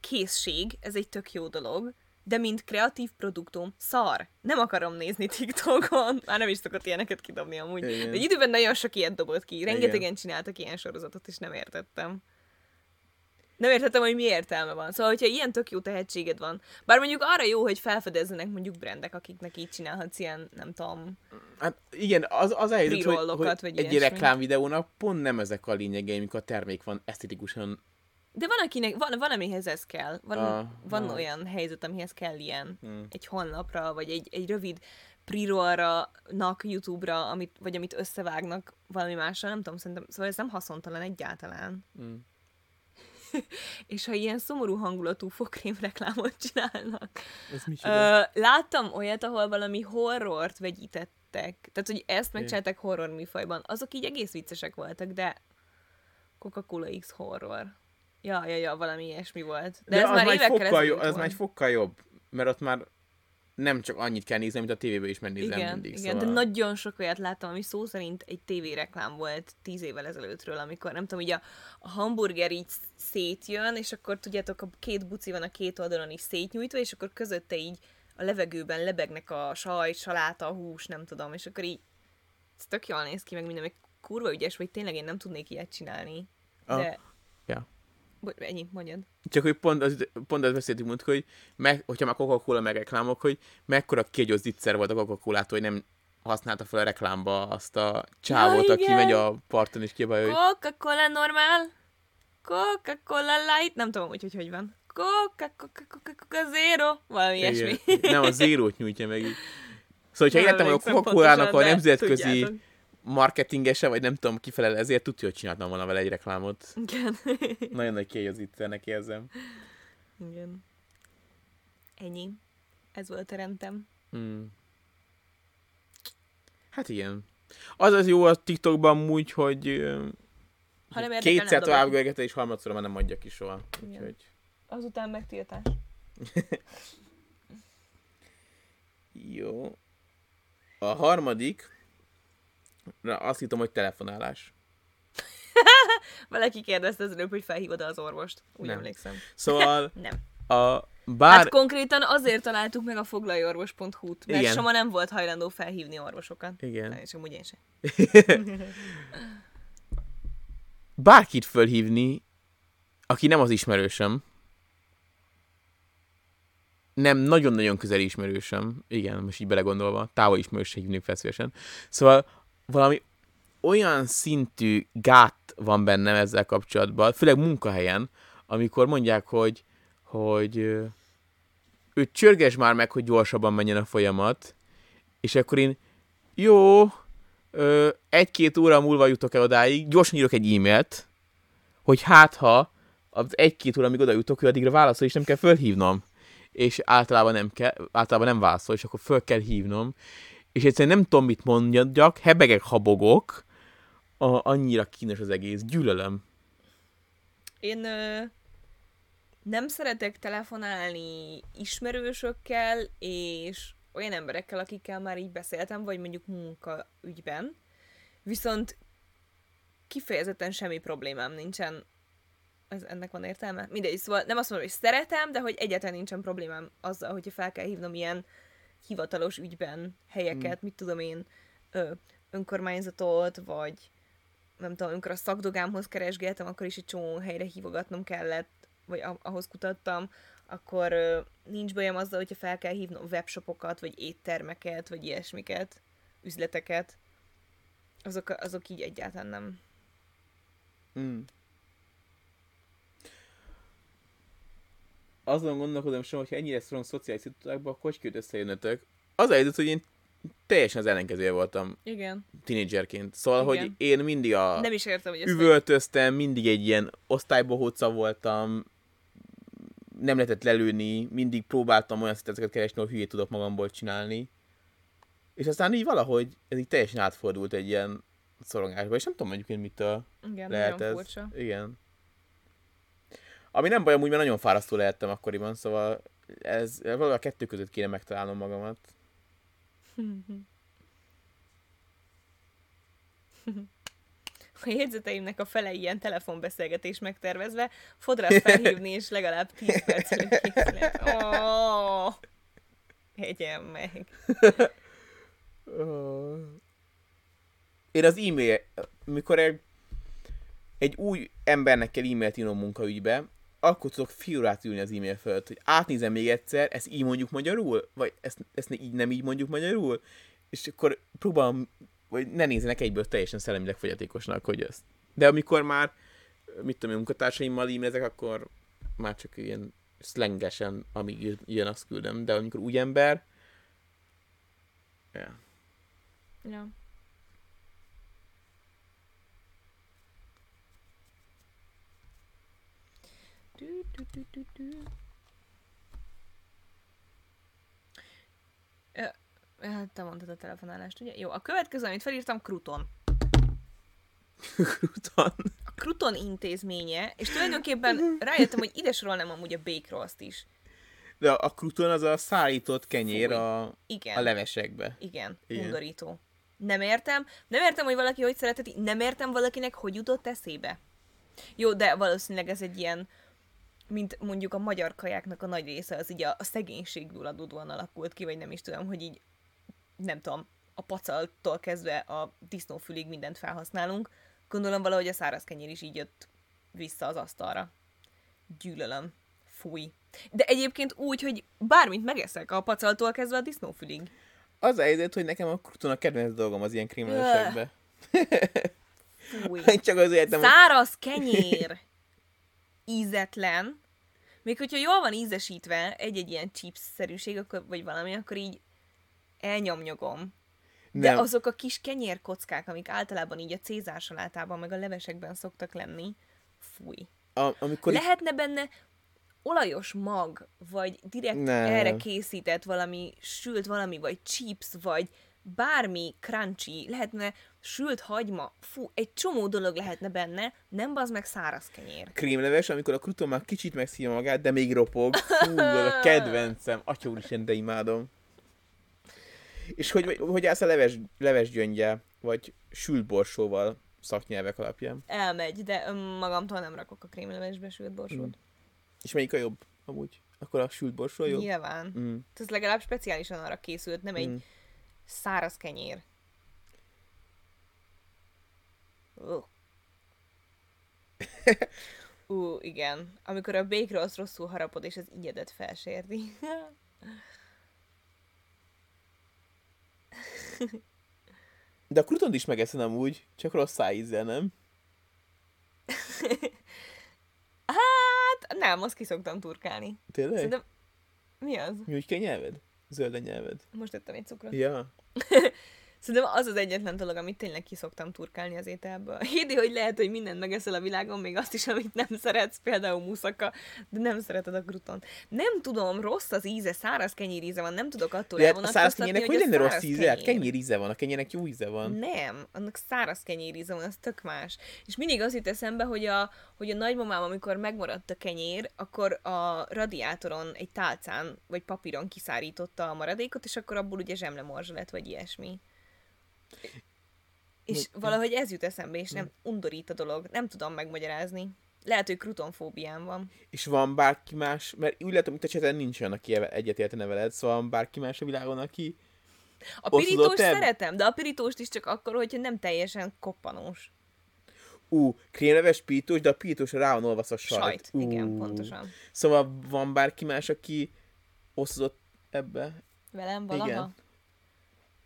készség, ez egy tök jó dolog, de mint kreatív produktum, szar. Nem akarom nézni TikTokon. Már nem is szokott ilyeneket kidobni amúgy. Igen. De egy időben nagyon sok ilyet dobott ki. Rengetegen Igen. csináltak ilyen sorozatot, és nem értettem. Nem értettem, hogy mi értelme van. Szóval, hogyha ilyen tök jó tehetséged van, bár mondjuk arra jó, hogy felfedezzenek mondjuk brandek, akiknek így csinálhatsz ilyen, nem tudom, Hát igen, az, az a helyzet, hogy, hogy vagy egy reklámvideónak pont nem ezek a lényegei, amikor a termék van esztetikusan. De van, akinek, van, van amihez ez kell. Van, Ah, van ah. olyan helyzet, amihez kell ilyen. Hmm. Egy honlapra, vagy egy, egy rövid pre nak YouTube-ra, amit, vagy amit összevágnak valami másra, nem tudom, szerintem, szóval ez nem haszontalan egyáltalán. Mm. És ha ilyen szomorú hangulatú fokrém reklámot csinálnak. Ez Ö, láttam olyat, ahol valami horrort vegyítettek. Tehát, hogy ezt megcsinálták horror műfajban. Azok így egész viccesek voltak, de Coca-Cola X horror. Ja, ja, ja, valami ilyesmi volt. De, De, ez az már évekkel fokkal, jobb, az már egy fokkal jobb, mert ott már nem csak annyit kell nézni, mint a tévében is megnézem Igen, mindig. igen, szóval... de nagyon sok olyat láttam, ami szó szerint egy tévéreklám volt tíz évvel ezelőttről, amikor nem tudom, így a, a hamburger így szétjön, és akkor tudjátok, a két buci van a két oldalon is szétnyújtva, és akkor közötte így a levegőben lebegnek a sajt, saláta, a hús, nem tudom, és akkor így ez tök jól néz ki, meg minden, meg kurva ügyes, vagy tényleg én nem tudnék ilyet csinálni. De... ja. Ennyi, mondjad. Csak hogy pont, az, pont azt beszéltünk múlt, hogy meg, hogyha már Coca-Cola meg reklámok, hogy mekkora kiegyó zicser volt a coca hogy nem használta fel a reklámba azt a csávót, Ja, aki megy a parton és kiabálja, hogy Coca-Cola normál, Coca-Cola light, nem tudom, hogy hogy, hogy van. Coca-Cola zero, valami ilyesmi. Igen. Nem, a zérót nyújtja meg így. Szóval, hogyha értem, hogy a Coca-Cola-nak a nemzetközi. Marketingese, vagy nem tudom, kifelel ezért, tudja, hogy csináltam volna vele egy reklámot. Igen. Nagyon nagy kiegyazítenek érzem. Igen. Ennyi. Ez volt a rendem. Hmm. Hát igen. Az az jó a TikTokban úgy, hogy Ha nem érdekel, kétszer nem tovább görgete, és harmadszor már nem adja ki soha. Igen. Úgyhogy... Azután megtiltás. Jó. A harmadik, na, azt hittem, hogy telefonálás. Valaki kérdezte az előbb, hogy felhívod az orvost. Úgy Nem. emlékszem. Szóval Nem. a bár... Hát konkrétan azért találtuk meg a foglaljorvos.hu-t, mert Igen. Soma nem volt hajlandó felhívni orvosokat. Igen. És amúgy én sem. bárkit fölhívni aki nem az ismerősöm, nem nagyon-nagyon közeli ismerősöm, igen, most így belegondolva, távol ismerős hívnék feszülesen. Szóval valami olyan szintű gát van bennem ezzel kapcsolatban, főleg munkahelyen, amikor mondják, hogy, hogy ő csörges már meg, hogy gyorsabban menjen a folyamat, és akkor én, jó, egy-két óra múlva jutok el odáig, gyorsan írok egy e-mailt, hogy hát ha az egy-két óra, amíg oda jutok, ő addigra válaszol, és nem kell fölhívnom. És általában nem kell, általában nem válaszol, és akkor föl kell hívnom. És egyszerűen nem tudom, mit mondjak, hebegek, habogok, a, annyira kínos az egész, gyűlölöm. Én ö, nem szeretek telefonálni ismerősökkel, és olyan emberekkel, akikkel már így beszéltem, vagy mondjuk munkaügyben, viszont kifejezetten semmi problémám nincsen. Ez, ennek van értelme? Mindegy, szóval nem azt mondom, hogy szeretem, de hogy egyáltalán nincsen problémám azzal, hogyha fel kell hívnom ilyen hivatalos ügyben helyeket, mm. mit tudom én, ö, önkormányzatot, vagy nem tudom, amikor a szakdogámhoz keresgéltem, akkor is egy csomó helyre hívogatnom kellett, vagy ahhoz kutattam, akkor ö, nincs bajom azzal, hogyha fel kell hívnom webshopokat, vagy éttermeket, vagy ilyesmiket, üzleteket. Azok, azok így egyáltalán nem. Mm. Azon gondolkodom sem, hogyha ennyire szorong szociális szituációkban, akkor hogy kell összejönnetek? Az a helyzet, hogy én teljesen az ellenkezője voltam. Igen. Tínédzserként. Szóval, Igen. hogy én mindig a... Nem is értem, hogy Üvöltöztem, mindig egy ilyen osztálybohóca voltam, nem lehetett lelőni, mindig próbáltam olyan szituációkat keresni, hogy hülyét tudok magamból csinálni. És aztán így valahogy ez így teljesen átfordult egy ilyen szorongásba, és nem tudom mondjuk, mit a Igen, lehet ez. Furcsa. Igen. Ami nem baj, amúgy, mert nagyon fárasztó lehettem akkoriban, szóval ez valahogy a kettő között kéne megtalálnom magamat. a jegyzeteimnek a fele ilyen telefonbeszélgetés megtervezve, fodrász felhívni, és legalább 10 percre készület. Oh, hegyem meg. Én az e-mail, mikor egy, egy új embernek kell e-mailt írnom munkaügybe, akkor tudok fiúrát ülni az e-mail fölött, hogy átnézem még egyszer, ezt így mondjuk magyarul, vagy ezt, ezt így nem így mondjuk magyarul, és akkor próbálom vagy ne nézzenek egyből teljesen szellemileg fogyatékosnak, hogy ezt. De amikor már, mit tudom, munkatársaimmal e akkor már csak ilyen szlengesen, amíg jön, azt küldöm. De amikor úgy ember, yeah. Ja. Du, du, du. Hát te mondtad a telefonálást, ugye? Jó, a következő, amit felírtam, Kruton. Kruton? A Kruton intézménye, és tulajdonképpen rájöttem, hogy ide sorolnám amúgy a Bake Roast is. De a Kruton az a szállított kenyér a, Igen. a levesekbe. Igen, Igen, undorító. Nem értem. Nem értem, hogy valaki hogy szereteti. Nem értem valakinek, hogy jutott eszébe. Jó, de valószínűleg ez egy ilyen, mint mondjuk a magyar kajáknak a nagy része, az így a, a szegénységből adódóan alakult ki, vagy nem is tudom, hogy így nem tudom, a pacaltól kezdve a disznófülig mindent felhasználunk. Gondolom valahogy a száraz kenyér is így jött vissza az asztalra. Gyűlölöm. Fúj. De egyébként úgy, hogy bármit megeszek a pacaltól kezdve a disznófülig. Az a helyzet, hogy nekem a kruton a kedvenc dolgom az ilyen krímelesekbe. Fúj. Csak azért nem... Száraz kenyér. Ízetlen. Még hogyha jól van ízesítve egy-egy ilyen chips-szerűség, akkor, vagy valami, akkor így elnyomnyogom. De nem. azok a kis kenyérkockák, amik általában így a cézár salátában, meg a levesekben szoktak lenni, fúj. A, amikor Lehetne benne olajos mag, vagy direkt nem. erre készített valami, sült valami, vagy chips, vagy bármi crunchy, lehetne sült hagyma, fú, egy csomó dolog lehetne benne, nem az meg száraz kenyér. Krémleves, amikor a kruton már kicsit megszívja magát, de még ropog. Fú, az a kedvencem. Atya úristen, de imádom. És hogy, hogy állsz a leves, leves gyöngye, vagy sült borsóval szaknyelvek alapján? Elmegy, de magamtól nem rakok a krémlevesbe sült borsót. Mm. És melyik a jobb, amúgy? Akkor a sült borsó a jobb? Nyilván. Mm. Ez legalább speciálisan arra készült, nem mm. egy száraz kenyér. Ú, igen. Amikor a békre az rosszul harapod, és az igyedet felsérdi. De a krutont is megeszem amúgy, csak rossz szájízzel, nem? hát, nem, azt kiszoktam turkálni. Tényleg? Szerintem... Mi az? Mi úgy kell nyelved? Zöld a nyelved. Most tettem egy cukrot. Ja. Szerintem az az egyetlen dolog, amit tényleg kiszoktam turkálni az ételből. Hédi, hogy lehet, hogy mindent megeszel a világon, még azt is, amit nem szeretsz, például muszaka, de nem szereted a krutont. Nem tudom, rossz az íze, száraz kenyér íze van, nem tudok attól De a száraz kenyérnek hogy hogy lenne rossz íze? Hát kenyér. kenyér íze van, a kenyérnek jó íze van. Nem, annak száraz kenyéríze van, az tök más. És mindig az jut eszembe, hogy a, hogy a nagymamám, amikor megmaradt a kenyér, akkor a radiátoron egy tálcán vagy papíron kiszárította a maradékot, és akkor abból ugye zsemlemorzsa lett, vagy ilyesmi. És valahogy ez jut eszembe, és nem undorít a dolog. Nem tudom megmagyarázni. Lehet, hogy krutonfóbiám van. És van bárki más, mert úgy látom, hogy a cseten nincs olyan, aki egyetértene veled, szóval van bárki más a világon, aki... A pirítóst te? szeretem, de a pirítóst is csak akkor, hogyha nem teljesen koppanós. Ú, krémleves pítós, de a pítós rá van olvasztva a sajt. Sajt. Igen, pontosan. Szóval van bárki más, aki osztozott ebbe? Velem valaha? Igen.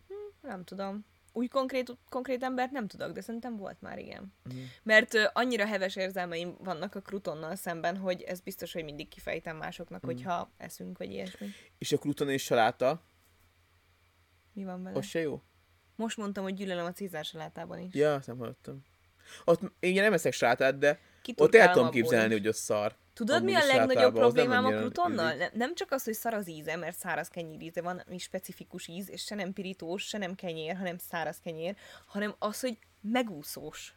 Hm, nem tudom. Úgy konkrét, konkrét embert nem tudok, de szerintem volt már, igen. Mhm. Mert ö, annyira heves érzelmeim vannak a krutonnal szemben, hogy ez biztos, hogy mindig kifejtem másoknak, Mhm. hogyha eszünk, vagy ilyesmi. És a kruton és saláta, Mi van vele? az se jó? Most mondtam, hogy gyűlölöm a cízársalátában is. Ja, azt nem hallottam. Ott én nem eszek salátát, de ott el tudom képzelni, is. hogy az szar. Tudod, mi a legnagyobb problémám a krutonnal? Nem, nem csak az, hogy szar az íze, mert száraz kenyér íze van, ami specifikus íz, és se nem pirítós, se nem kenyér, hanem száraz kenyér, hanem az, hogy megúszós.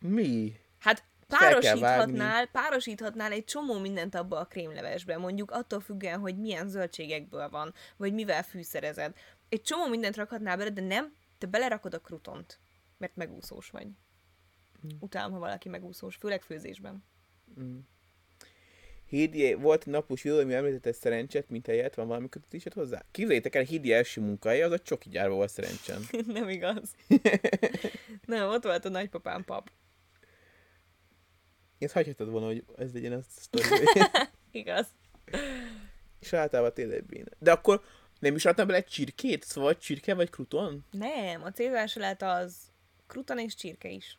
Mi? Hát párosíthatnál, párosíthatnál egy csomó mindent abba a krémlevesbe, mondjuk attól függően, hogy milyen zöldségekből van, vagy mivel fűszerezed. Egy csomó mindent rakhatnál bele, de nem, te belerakod a krutont, mert megúszós vagy. Utálom, ha valaki megúszós, főleg főzésben. Hédi, volt egy napos videó, ami említette szerencset, mint helyett, van valami kötött is hozzá? Képzeljétek el, Hédi első munkája, az a csoki gyárban volt szerencsen. nem igaz. nem, ott volt a nagypapám pap. Ezt hagyhatod volna, hogy ez legyen a sztori. Igaz. És általában tényleg béna. De akkor nem is adtam bele egy csirkét? Szóval csirke vagy kruton? Nem, a cézár saláta az kruton és csirke is.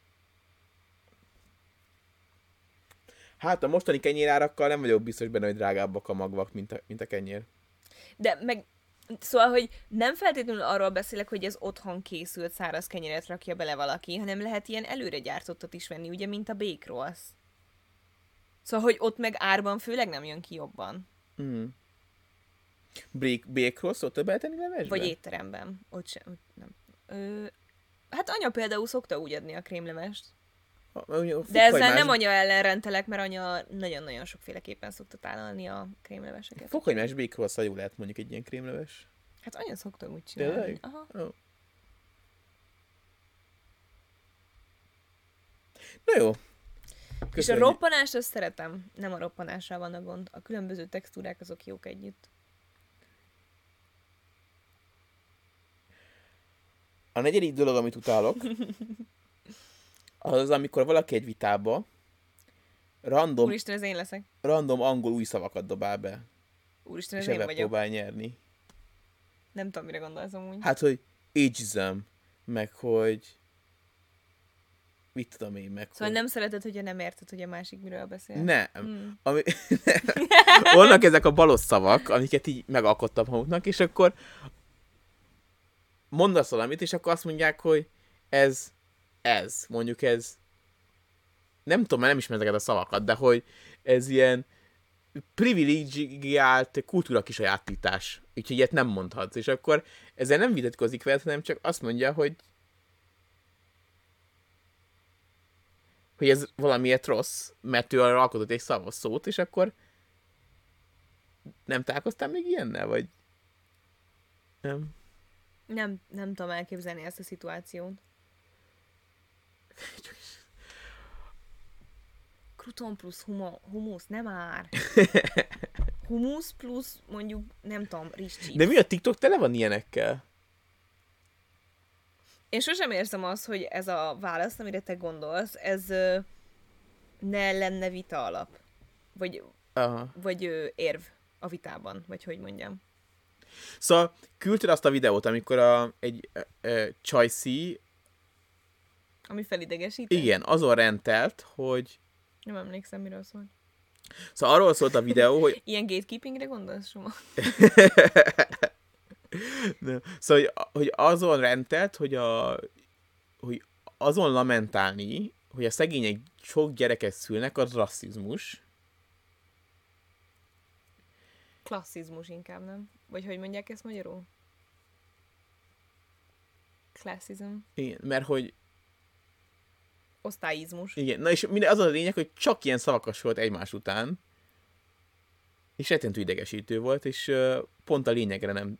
Hát a mostani kenyérárakkal nem vagyok biztos benne, hogy drágábbak a magvak, mint a, mint a kenyér. De meg, szóval, hogy nem feltétlenül arról beszélek, hogy ez otthon készült száraz kenyeret rakja bele valaki, hanem lehet ilyen előre gyártottat is venni, ugye, mint a bake rolls. Szóval, hogy ott meg árban főleg nem jön ki jobban. Mm. Bake, bake roll szokta beletenni levesbe? Vagy étteremben. Ott sem. ott Nem. Ö, hát anya például szokta úgy adni a krémlevest. De ezzel fokhagymás- nem anya ellen rendelek, mert anya nagyon-nagyon sokféleképpen szokta tálalni a krémleveseket. Fokhagymás bake roll jó lehet mondjuk egy ilyen krémleves. Hát anya szokta úgy csinálni. Tényleg? Aha. Oh. Na jó. És a Köszönjük. roppanást azt szeretem. Nem a roppanással van a gond. A különböző textúrák azok jók együtt. A negyedik dolog, amit utálok, az amikor valaki egy vitába random, Úristen, ez én leszek. random angol új szavakat dobál be, Úristen, és ez én ebben vagyok. próbál nyerni. Nem tudom, mire gondolsz amúgy. Hát, hogy ageism, meg hogy mit tudom én, meg Szóval hogy... nem szereted, hogyha nem érted, hogy a másik miről beszél. Nem. Hmm. Ami... Vannak ezek a balos szavak, amiket így megalkottam maguknak, és akkor mondasz valamit, és akkor azt mondják, hogy ez, ez, mondjuk ez, nem tudom, mert nem ismerem ezeket a szavakat, de hogy ez ilyen privilegiált kultúra kisajátítás. Úgyhogy ilyet nem mondhatsz. És akkor ezzel nem vitatkozik veled, hanem csak azt mondja, hogy hogy ez valamiért rossz, mert ő arra alkotott egy szavas szót, és akkor nem találkoztál még ilyennel, vagy nem? Nem, nem tudom elképzelni ezt a szituációt. Kruton plusz humo, humusz, nem már. Humusz plusz mondjuk, nem tudom, rizscsíp. De mi a TikTok tele van ilyenekkel? Én sosem érzem azt, hogy ez a válasz, amire te gondolsz, ez, ne lenne vita alap. Vagy, Aha. vagy érv a vitában, vagy hogy mondjam. Szóval küldted azt a videót, amikor a, egy e, e, Csajci, Ami felidegesít. igen, azon rendelt, hogy Nem emlékszem, miről szól. Szóval arról szólt a videó, hogy, Ilyen gatekeepingre gondolsz, Soma? nem, szóval, hogy, hogy azon rendelt, hogy, a, hogy azon lamentálni, hogy a szegények sok gyereket szülnek, az rasszizmus. Klasszizmus inkább, nem? Vagy hogy mondják ezt magyarul? Klasszizm. Igen, mert hogy Osztályizmus. Igen, na és minden, az a lényeg, hogy csak ilyen szavakas volt egymás után, és rettentő idegesítő volt, és uh, pont a lényegre nem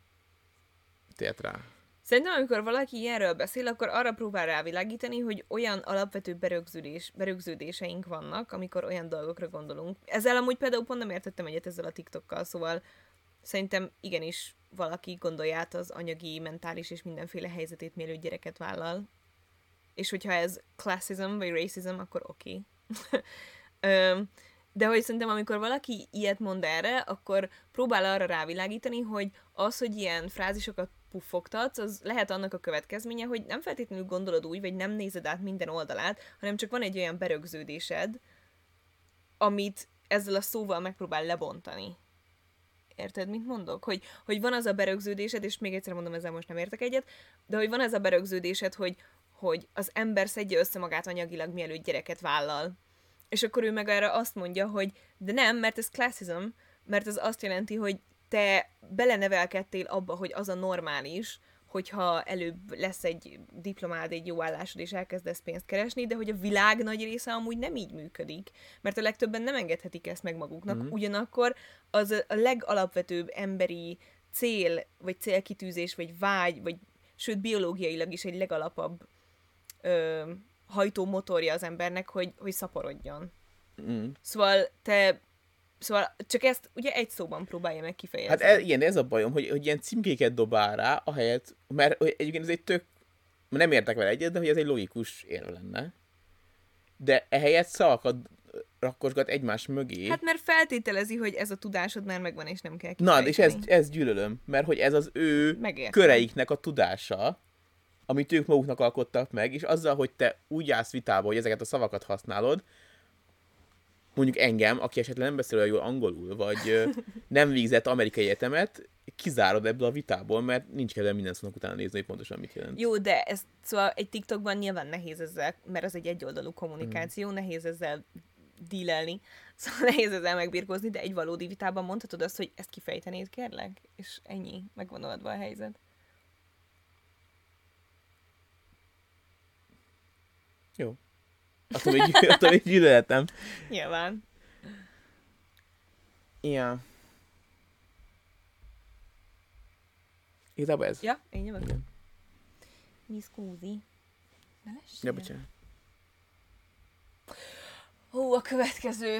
tért rá. Szerintem, amikor valaki ilyenről beszél, akkor arra próbál rávilágítani, hogy olyan alapvető berögződés, berögződéseink vannak, amikor olyan dolgokra gondolunk. Ezzel amúgy például pont nem értettem egyet ezzel a TikTokkal, szóval szerintem igenis valaki gondolja át az anyagi, mentális és mindenféle helyzetét, mielőtt gyereket vállal. És hogyha ez classism vagy racism, akkor oké. Okay. De hogy szerintem, amikor valaki ilyet mond erre, akkor próbál arra rávilágítani, hogy az, hogy ilyen frázisokat puffogtatsz, az lehet annak a következménye, hogy nem feltétlenül gondolod úgy, vagy nem nézed át minden oldalát, hanem csak van egy olyan berögződésed, amit ezzel a szóval megpróbál lebontani. Érted, mit mondok? Hogy, hogy van az a berögződésed, és még egyszer mondom, ezzel most nem értek egyet, de hogy van ez a berögződésed, hogy, hogy az ember szedje össze magát anyagilag, mielőtt gyereket vállal. És akkor ő meg erre azt mondja, hogy de nem, mert ez classism, mert ez azt jelenti, hogy te belenevelkedtél abba, hogy az a normális, hogyha előbb lesz egy diplomád, egy jó állásod, és elkezdesz pénzt keresni, de hogy a világ nagy része amúgy nem így működik. Mert a legtöbben nem engedhetik ezt meg maguknak. Mhm. Mm-hmm. Ugyanakkor az a legalapvetőbb emberi cél, vagy célkitűzés, vagy vágy, vagy sőt biológiailag is egy legalapabb ö, hajtó motorja az embernek, hogy, hogy szaporodjon. Mm. Szóval te Szóval csak ezt ugye egy szóban próbálja meg kifejezni. Hát ez, igen, ez a bajom, hogy, hogy ilyen címkéket dobál rá, ahelyett, mert hogy egyébként ez egy tök, nem értek vele egyet, de hogy ez egy logikus érv lenne. De ehelyett szavakat rakkosgat egymás mögé. Hát mert feltételezi, hogy ez a tudásod már megvan, és nem kell Na, és ez, kifejteni. ez gyűlölöm, mert hogy ez az ő Megértem. köreiknek a tudása, amit ők maguknak alkottak meg, és azzal, hogy te úgy állsz vitába, hogy ezeket a szavakat használod, mondjuk engem, aki esetleg nem beszél olyan jól angolul, vagy nem végzett amerikai egyetemet, kizárod ebből a vitából, mert nincs kedve minden szónak utána nézni, hogy pontosan mit jelent. Jó, de ez szóval egy TikTokban nyilván nehéz ezzel, mert az egy egyoldalú kommunikáció, mm. nehéz ezzel dílelni, szóval nehéz ezzel megbirkózni, de egy valódi vitában mondhatod azt, hogy ezt kifejtenéd, kérlek, és ennyi, megvan oldva a helyzet. Jó. Attól még, attól még gyűlöletem. Nyilván. Ja. Igazából ez. Ja, én jövök. Igen. Mi lessél. Ja, bocsánat. Hú, a következő.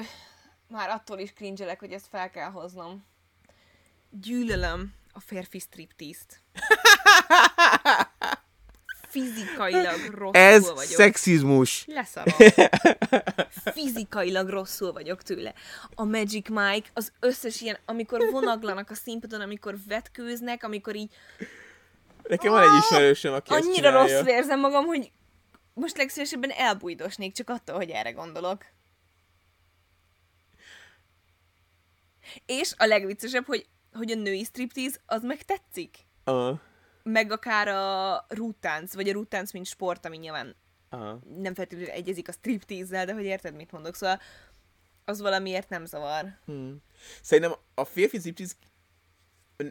Már attól is cringe hogy ezt fel kell hoznom. Gyűlölöm a férfi striptease-t. Fizikailag rosszul Ez vagyok. szexizmus. Leszarom. Fizikailag rosszul vagyok tőle. A Magic Mike, az összes ilyen, amikor vonaglanak a színpadon, amikor vetkőznek, amikor így Nekem van egy ismerősöm, aki annyira rosszul érzem magam, hogy most legszívesebben elbújdosnék, csak attól, hogy erre gondolok. És a legviccesebb, hogy, hogy a női striptease, az meg tetszik. Aha. Meg akár a rúttánc, vagy a rúttánc, mint sport, ami nyilván Aha. nem feltétlenül egyezik a striptease de hogy érted, mit mondok. Szóval az valamiért nem zavar. Hmm. Szerintem a férfi striptease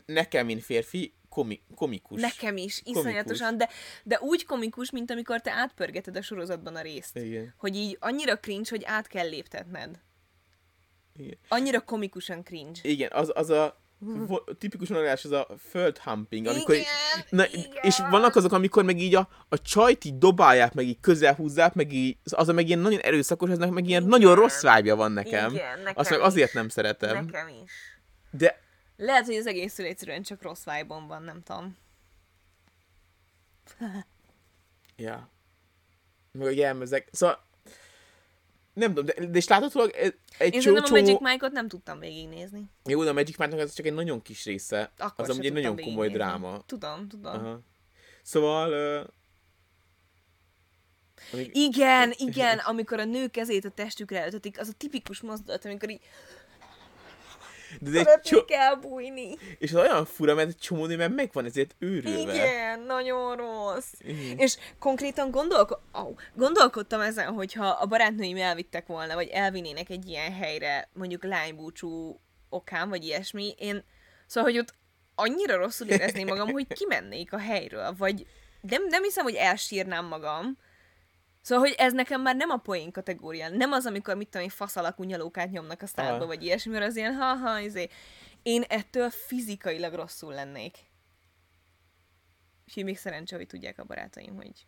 nekem, mint férfi, komi- komikus. Nekem is, iszonyatosan, de, de úgy komikus, mint amikor te átpörgeted a sorozatban a részt. Igen. Hogy így annyira cringe, hogy át kell léptetned. Igen. Annyira komikusan cringe. Igen, az, az a tipikus vonalás, az a földhumping, amikor így, Igen, na, igen. és vannak azok, amikor meg így a, a csajt így dobálják, meg így közel húzzák, meg így, az a meg ilyen nagyon erőszakos, aznak meg ilyen Igen. nagyon rossz vibe nem nekem. Igen, nekem Azt meg is. azért nem szeretem. Nekem is. De Lehet, hogy az egészről egyszerűen csak rossz vibe van, nem tudom. Ja. Meg a jelmezek. Szóval Nem tudom, de, de és láthatólag egy Én csó, a. Magic Mike-ot nem tudtam végignézni. Jó, de a Magic Mike-nak ez csak egy nagyon kis része. Akkor az amúgy egy nagyon komoly dráma. Tudom, tudom. Aha. Szóval... Uh, amíg, Igen, igen, amikor a nő kezét a testükre eltetik, az a tipikus mozdulat, amikor így de ez egy csó, elbújni. és az olyan fura, mert egy csomó nő megvan ezért őrülve. Igen, nagyon rossz. Igen. És konkrétan gondolko- oh, gondolkodtam ezen, hogyha a barátnőim elvittek volna, vagy elvinnének egy ilyen helyre, mondjuk lánybúcsú okán, vagy ilyesmi, én, szóval, hogy ott annyira rosszul érezném magam, hogy kimennék a helyről, vagy nem, nem hiszem, hogy elsírnám magam, Szóval, hogy ez nekem már nem a poén kategória. Nem az, amikor mit tudom én, fasz alakú nyalókát nyomnak a szádba, vagy ilyesmi, mert az ilyen ha-ha, izé. Én ettől fizikailag rosszul lennék. Úgyhogy még szerencsé, hogy tudják a barátaim, hogy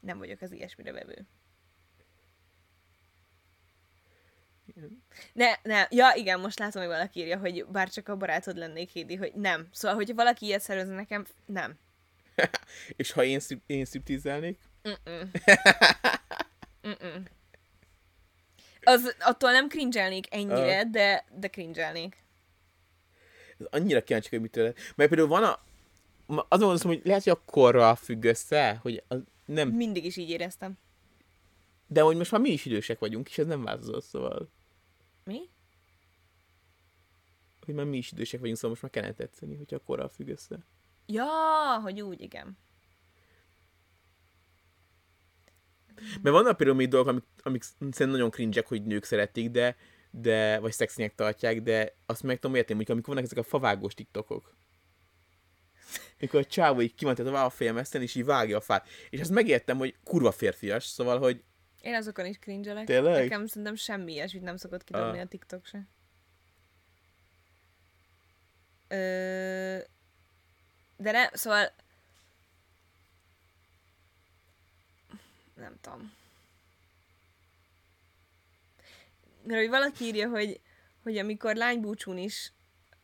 nem vagyok az ilyesmire vevő. Ne, ne, ja igen, most látom, hogy valaki írja, hogy bár csak a barátod lennék, Hédi, hogy nem. Szóval, hogyha valaki ilyet szervezne nekem, nem. És ha én, szip, én. Mm-mm. Az, attól nem cringelnék ennyire, Ah. de, de cringelnék. Ez annyira kíváncsi, hogy mitől lehet. Mert például van a... Azon gondolom, hogy lehet, hogy a korral függ össze, hogy az nem... Mindig is így éreztem. De hogy most már mi is idősek vagyunk, és ez nem változott, szóval... Mi? Hogy már mi is idősek vagyunk, szóval most már kellene tetszeni, hogyha a korral függ össze. Ja, hogy úgy, igen. Mert vannak például még dolgok, amik, amik szerintem nagyon cringe hogy nők szeretik, de, de vagy szexinek tartják, de azt meg tudom érteni, hogy amikor vannak ezek a favágós tiktokok. Mikor a csávó így kimentet a fejemeszten, és így vágja a fát. És azt megértem, hogy kurva férfias, szóval, hogy Én azokon is cringelek. Tényleg? Nekem szerintem semmi ilyesmit nem szokott kidobni Ah. a TikTok se. Ö... De ne, szóval... Nem tudom. Mert hogy valaki írja, hogy, hogy amikor lánybúcsún is,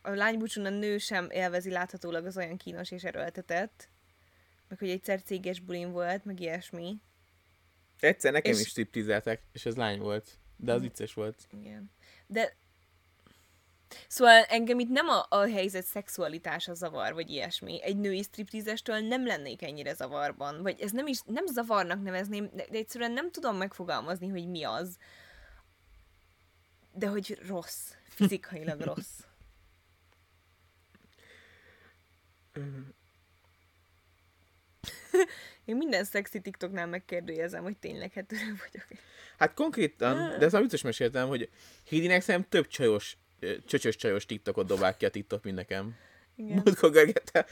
a lánybúcsún a nő sem élvezi láthatólag az olyan kínos és erőltetett, meg hogy egyszer céges bulin volt, meg ilyesmi. egyszer nekem És- is striptizeltek, és ez lány volt. De az vicces volt. Igen. De Szóval engem itt nem a, a helyzet szexualitása zavar, vagy ilyesmi. Egy női striptízestől nem lennék ennyire zavarban. Vagy ez nem is, nem zavarnak nevezném, de, de egyszerűen nem tudom megfogalmazni, hogy mi az. De hogy rossz. Fizikailag rossz. Én minden szexi TikToknál megkérdőjezem, hogy tényleg hetero vagyok. Hát konkrétan, de ezt már biztos meséltem, hogy Hidinek szerintem több csajos, csöcsös csajos TikTokot dobál ki a TikTok, mint nekem. Múltkor görgette.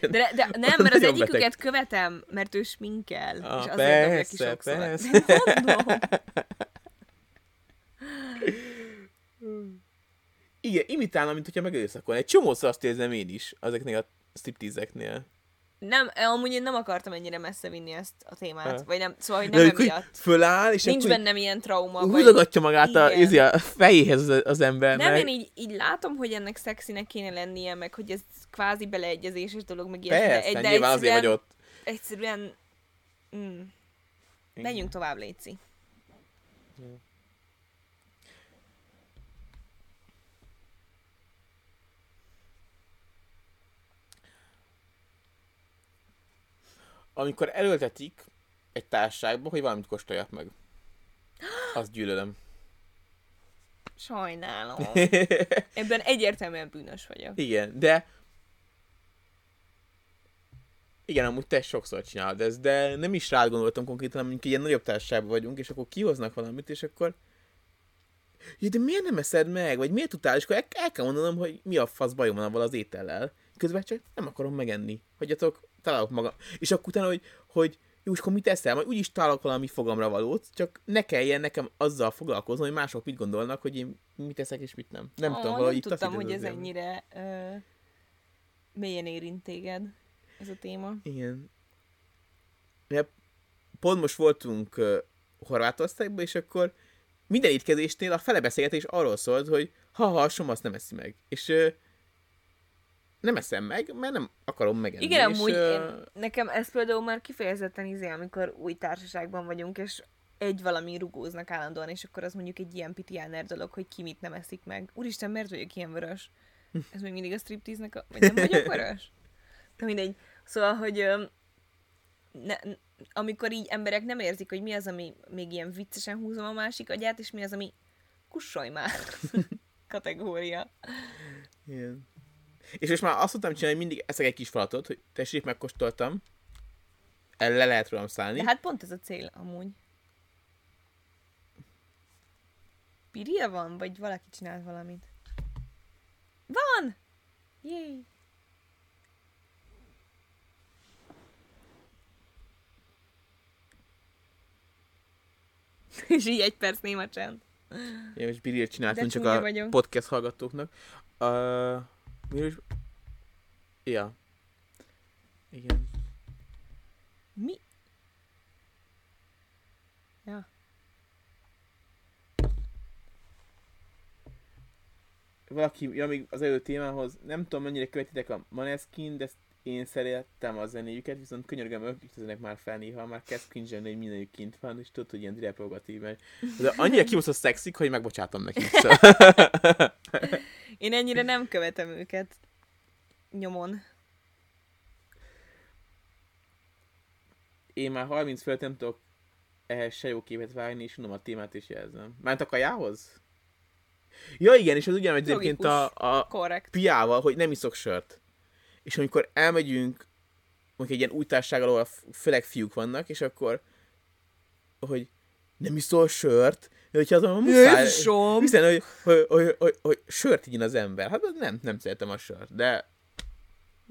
De, de nem, mert az egyiküket beteg. követem, mert ő sminkel. Ah, és azért ki persze, sokszor. persze. Igen, imitálna, mint hogyha megerőszakolna. Egy csomószor azt érzem én is, ezeknél a stripteaseknél. Nem, amúgy én nem akartam ennyire messze vinni ezt a témát. Ah. Vagy nem, szóval, hogy De nem így emiatt. föláll, és Nincs bennem ilyen trauma. így Vagy... húzogatja magát a, Igen. izé, a fejéhez az, az embernek. Nem, én így, így látom, hogy ennek szexinek kéne lennie, meg hogy ez kvázi beleegyezéses dolog, meg ilyesmi. Persze, de, de nyilván azért vagy ott. Egyszerűen... Mm, menjünk tovább, Léci. Amikor erőltetik egy társaságba, hogy valamit kóstoljak meg. Azt gyűlölöm. Sajnálom. Ebben egyértelműen bűnös vagyok. Igen, de... Igen, amúgy te sokszor csinálod ezt, de nem is rád gondoltam konkrétan, hanem ilyen nagyobb társaságban vagyunk, és akkor kihoznak valamit, és akkor... Ja, de miért nem eszed meg? Vagy miért tudtál? És akkor el, el kell mondanom, hogy mi a fasz bajom van avval az étellel. Közben csak nem akarom megenni. Hagyjatok, találok magam. És akkor utána, hogy, hogy jó, és akkor mit eszel? Majd úgyis találok valami fogamra valót, csak ne kelljen nekem azzal foglalkoznom, hogy mások mit gondolnak, hogy én mit eszek és mit nem. Nem Ó, tudom, nem valahogy itt tudtam, hogy ez ennyire ö, mélyen érint téged, ez a téma. Igen. Ja, pont most voltunk uh, Horvátországban, és akkor minden étkezésnél a fele beszélgetés arról szólt, hogy ha-ha, a Som azt nem eszi meg. És uh, nem eszem meg, mert nem akarom megenni. Igen, és, amúgy ö, én, nekem ez például már kifejezetten izé, amikor új társaságban vagyunk, és egy valami rugóznak állandóan, és akkor az mondjuk egy ilyen pitiáner dolog, hogy ki mit nem eszik meg. Úristen, miért vagyok ilyen vörös? Ez még mindig a striptease-nek a... Vagy nem vagyok vörös? Na mindegy. Szóval, hogy ne, amikor így emberek nem érzik, hogy mi az, ami még ilyen viccesen húzom a másik agyát, és mi az, ami kussolj már kategória. Igen. És most már azt tudtam csinálni, hogy mindig eszek egy kis falatot, hogy tessék, megkóstoltam. El le lehet rólam szállni. De hát pont ez a cél amúgy. Piria van, vagy valaki csinált valamit? Van! Jéj! És így egy perc néma csend. Én most birilt csináltam csak a vagyok. podcast hallgatóknak. Uh, is... Ja. Igen. Mi? Ja. Valaki, ja, még az előtt témához, nem tudom mennyire követitek a Maneskin, de ezt én szerettem a zenéjüket, viszont könyörgöm, öltöznek már fel néha, már kezd cringe hogy mindenük kint van, és tudod, hogy ilyen reprogatív, mert de annyira kibaszott szexik, hogy megbocsátom nekik. Szóval. Én ennyire nem követem őket nyomon. Én már 30 fölött nem tudok ehhez se jó képet vágni, és unom a témát is jelzem. Ment a kajához? Ja igen, és az ugyanúgy egyébként a, a Korrekt. piával, hogy nem iszok sört. És amikor elmegyünk, mondjuk egy ilyen új társaság, ahol főleg fiúk vannak, és akkor, hogy nem iszol sört, de hogyha azon muszáj, Jézusom! hiszen, hogy, hogy, hogy, hogy, hogy, sört igyen az ember. Hát nem, nem szeretem a sört, de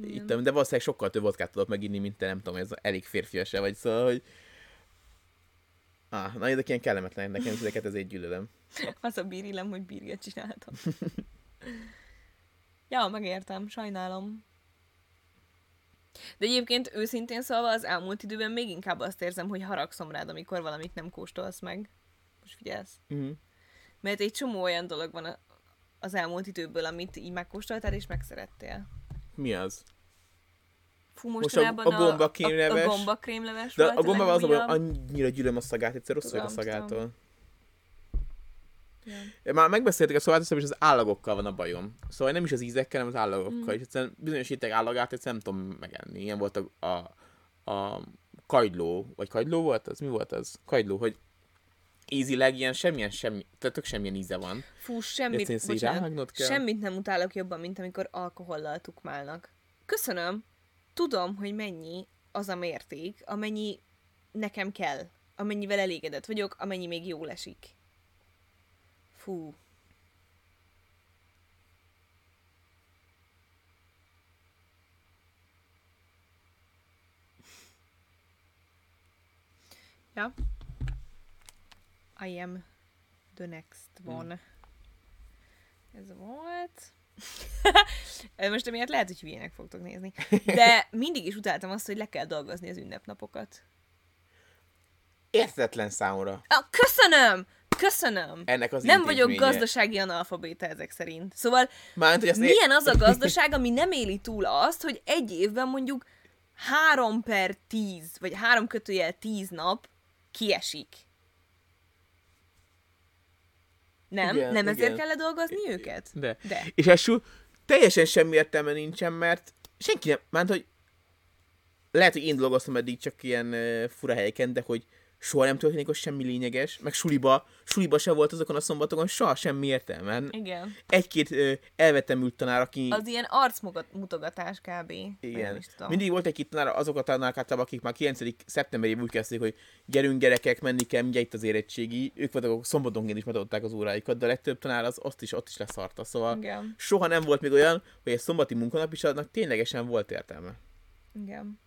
ittam, de valószínűleg sokkal több vodkát tudok meginni, mint te, nem tudom, ez elég férfias vagy, szóval, hogy Ah, na, ezek ilyen kellemetlenek nekem, ezeket ezért gyűlölöm. Az a bírilem, hogy bírjat csináltam. ja, megértem, sajnálom. De egyébként őszintén szólva az elmúlt időben még inkább azt érzem, hogy haragszom rád, amikor valamit nem kóstolsz meg. Most figyelsz. Uh-huh. Mert egy csomó olyan dolog van az elmúlt időből, amit így megkóstoltál és megszerettél. Mi az? Fú, Most a- a gombakrémleves- A, a gombakrémleves De volt a gombával az, legújabb. annyira gyűlöm a szagát, egyszer rossz vagyok a Tudom, szagától. Ja. Már megbeszéltük a szobát, és az állagokkal van a bajom. Szóval nem is az ízekkel, hanem az állagokkal. Mm. És egyszerűen bizonyos étek állagát egyszerűen nem tudom megenni. Ilyen volt a, a, a kagyló, vagy kagyló volt az? Mi volt az? Kagyló, hogy ízileg ilyen semmilyen, semmi, tehát tök semmilyen íze van. Fú, semmit, bocsánat, kell. semmit nem utálok jobban, mint amikor alkohollal tukmálnak. Köszönöm. Tudom, hogy mennyi az a mérték, amennyi nekem kell, amennyivel elégedett vagyok, amennyi még jól esik. Fú. Ja. I am the next one. Ez volt. Most emiatt lehet, hogy hülyének fogtok nézni. De mindig is utáltam azt, hogy le kell dolgozni az ünnepnapokat. Értetlen számomra Ah, köszönöm! Köszönöm! ennek az Nem vagyok gazdasági analfabéta ezek szerint. Szóval Mármint, hogy milyen az a gazdaság, ami nem éli túl azt, hogy egy évben mondjuk 3 per 10, vagy 3 kötőjel 10 nap kiesik. Nem? Igen, nem ezért igen. kell dolgozni őket? De. De. És első teljesen semmi értelme nincsen, mert senki nem, mert hogy lehet, hogy én dolgoztam eddig csak ilyen uh, fura helyeken, de hogy soha nem történik ott semmi lényeges, meg suliba, suliba se volt azokon a szombatokon soha semmi értelme. Igen. Egy-két uh, elvetemült tanár, aki... Az ilyen arcmutogatás kb. Igen. Mindig volt egy-két tanár, azok a tanárok általában, akik már 9. szeptemberében úgy kezdték, hogy gyerünk gyerekek, menni kell, mindjárt itt az érettségi. Ők voltak, akik szombatonként is megadták az óráikat, de a legtöbb tanár az azt is, ott is leszarta. Szóval Igen. soha nem volt még olyan, hogy egy szombati munkanap is annak ténylegesen volt értelme. Igen.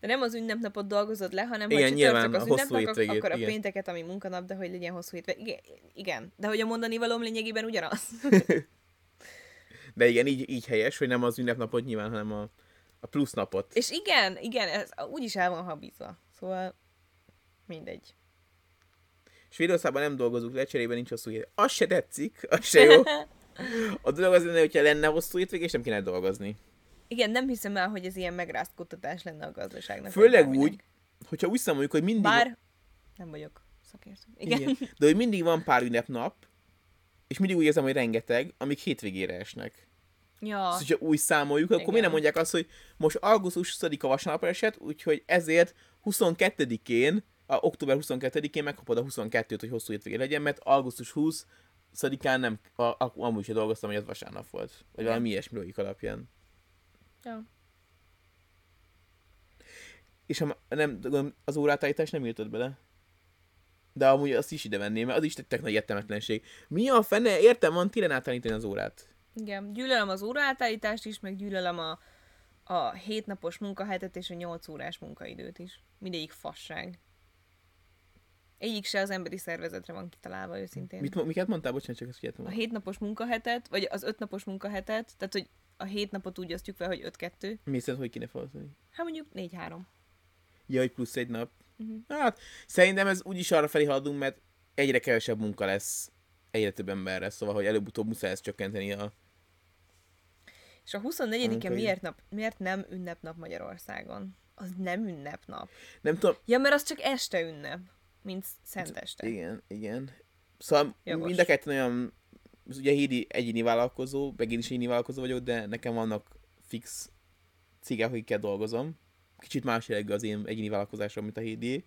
De nem az ünnepnapot dolgozod le, hanem Igen, ha nyilván az a hosszú hétvégét, akkor a igen. pénteket, ami munkanap, de hogy legyen hosszú hétvég. Igen, igen. De hogy a mondani valóm lényegében ugyanaz. De igen, így, így helyes, hogy nem az ünnepnapot nyilván, hanem a, a plusz napot. És igen, igen, ez úgyis el van habizva. Szóval mindegy. Svédországban nem dolgozunk le, cserében nincs hosszú hét. Az se tetszik, az se jó. A dolog az lenne, hogyha lenne hosszú hétvég, és nem kéne dolgozni. Igen, nem hiszem el, hogy ez ilyen megrázt kutatás lenne a gazdaságnak. Főleg úgy, hogyha úgy számoljuk, hogy mindig... Bár nem vagyok szakértő. Igen. Igen. De hogy mindig van pár ünnepnap, és mindig úgy érzem, hogy rengeteg, amik hétvégére esnek. Ja, Szóval, hogyha úgy számoljuk, akkor Igen. miért nem mondják azt, hogy most augusztus 20-a vasárnapra esett, úgyhogy ezért 22-én, a október 22-én megkapod a 22-t, hogy hosszú hétvégé legyen, mert augusztus 20 án nem, a, a, amúgy sem dolgoztam, hogy az vasárnap volt. Vagy valami ilyesmi logik alapján. Ja. És ha nem, az órátállítás nem írtad bele? De amúgy azt is ide venném, mert az is egy tök nagy értelmetlenség. Mi a fene? Értem, van télen átállítani az órát. Igen, gyűlölöm az óraátállítást is, meg gyűlölöm a, a hétnapos munkahetet és a 8 órás munkaidőt is. Mindegyik fasság. Egyik se az emberi szervezetre van kitalálva őszintén. Mit, miket mondtál? Bocsánat, csak ezt A figyeltem. hétnapos munkahetet, vagy az ötnapos munkahetet, tehát hogy a hét napot úgy osztjuk fel, hogy 5-2. Mi szerint, hogy kéne felhozni? Hát mondjuk 4-3. Ja, hogy plusz egy nap. Mhm. Hát, szerintem ez úgyis arra felé haladunk, mert egyre kevesebb munka lesz egyre több emberre, szóval, hogy előbb-utóbb muszáj ezt csökkenteni a... És a 24-e Munkai- miért, nap, miért nem ünnepnap Magyarországon? Az nem ünnepnap. Nem tudom, Ja, mert az csak este ünnep, mint szenteste. igen, igen. Szóval Jogos. mind a ketten olyan, ugye Hédi egyéni vállalkozó, meg én is egyéni vállalkozó vagyok, de nekem vannak fix cégek, akikkel dolgozom. Kicsit más jellegű az én egyéni vállalkozásom, mint a Hédi.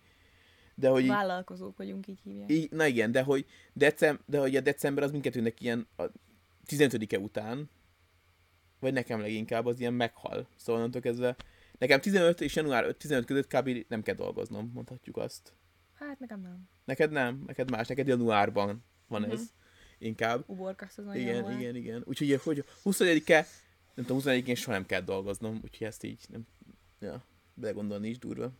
De hogy Vállalkozók vagyunk, így hívják. így, na igen, de hogy, decem, de hogy a december az mindkettőnek ilyen a 15-e után, vagy nekem leginkább az ilyen meghal. Szóval onnantól kezdve, nekem 15 és január 5-15 között kb. nem kell dolgoznom, mondhatjuk azt. Hát nekem nem. Neked nem, neked más, neked januárban van Mhm. ez inkább. Uborka szezon Igen, január. igen, igen. Úgyhogy hogy 21-e, nem tudom, 21-én soha nem kell dolgoznom, úgyhogy ezt így nem, ja, belegondolni is durva.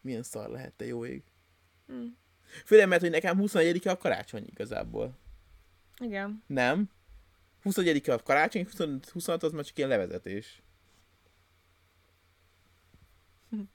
Milyen szar lehet, te jó ég. Hm. Főleg, mert hogy nekem 21-e a karácsony igazából. Igen. Nem. 21-e a karácsony, 25 26 az már csak ilyen levezetés.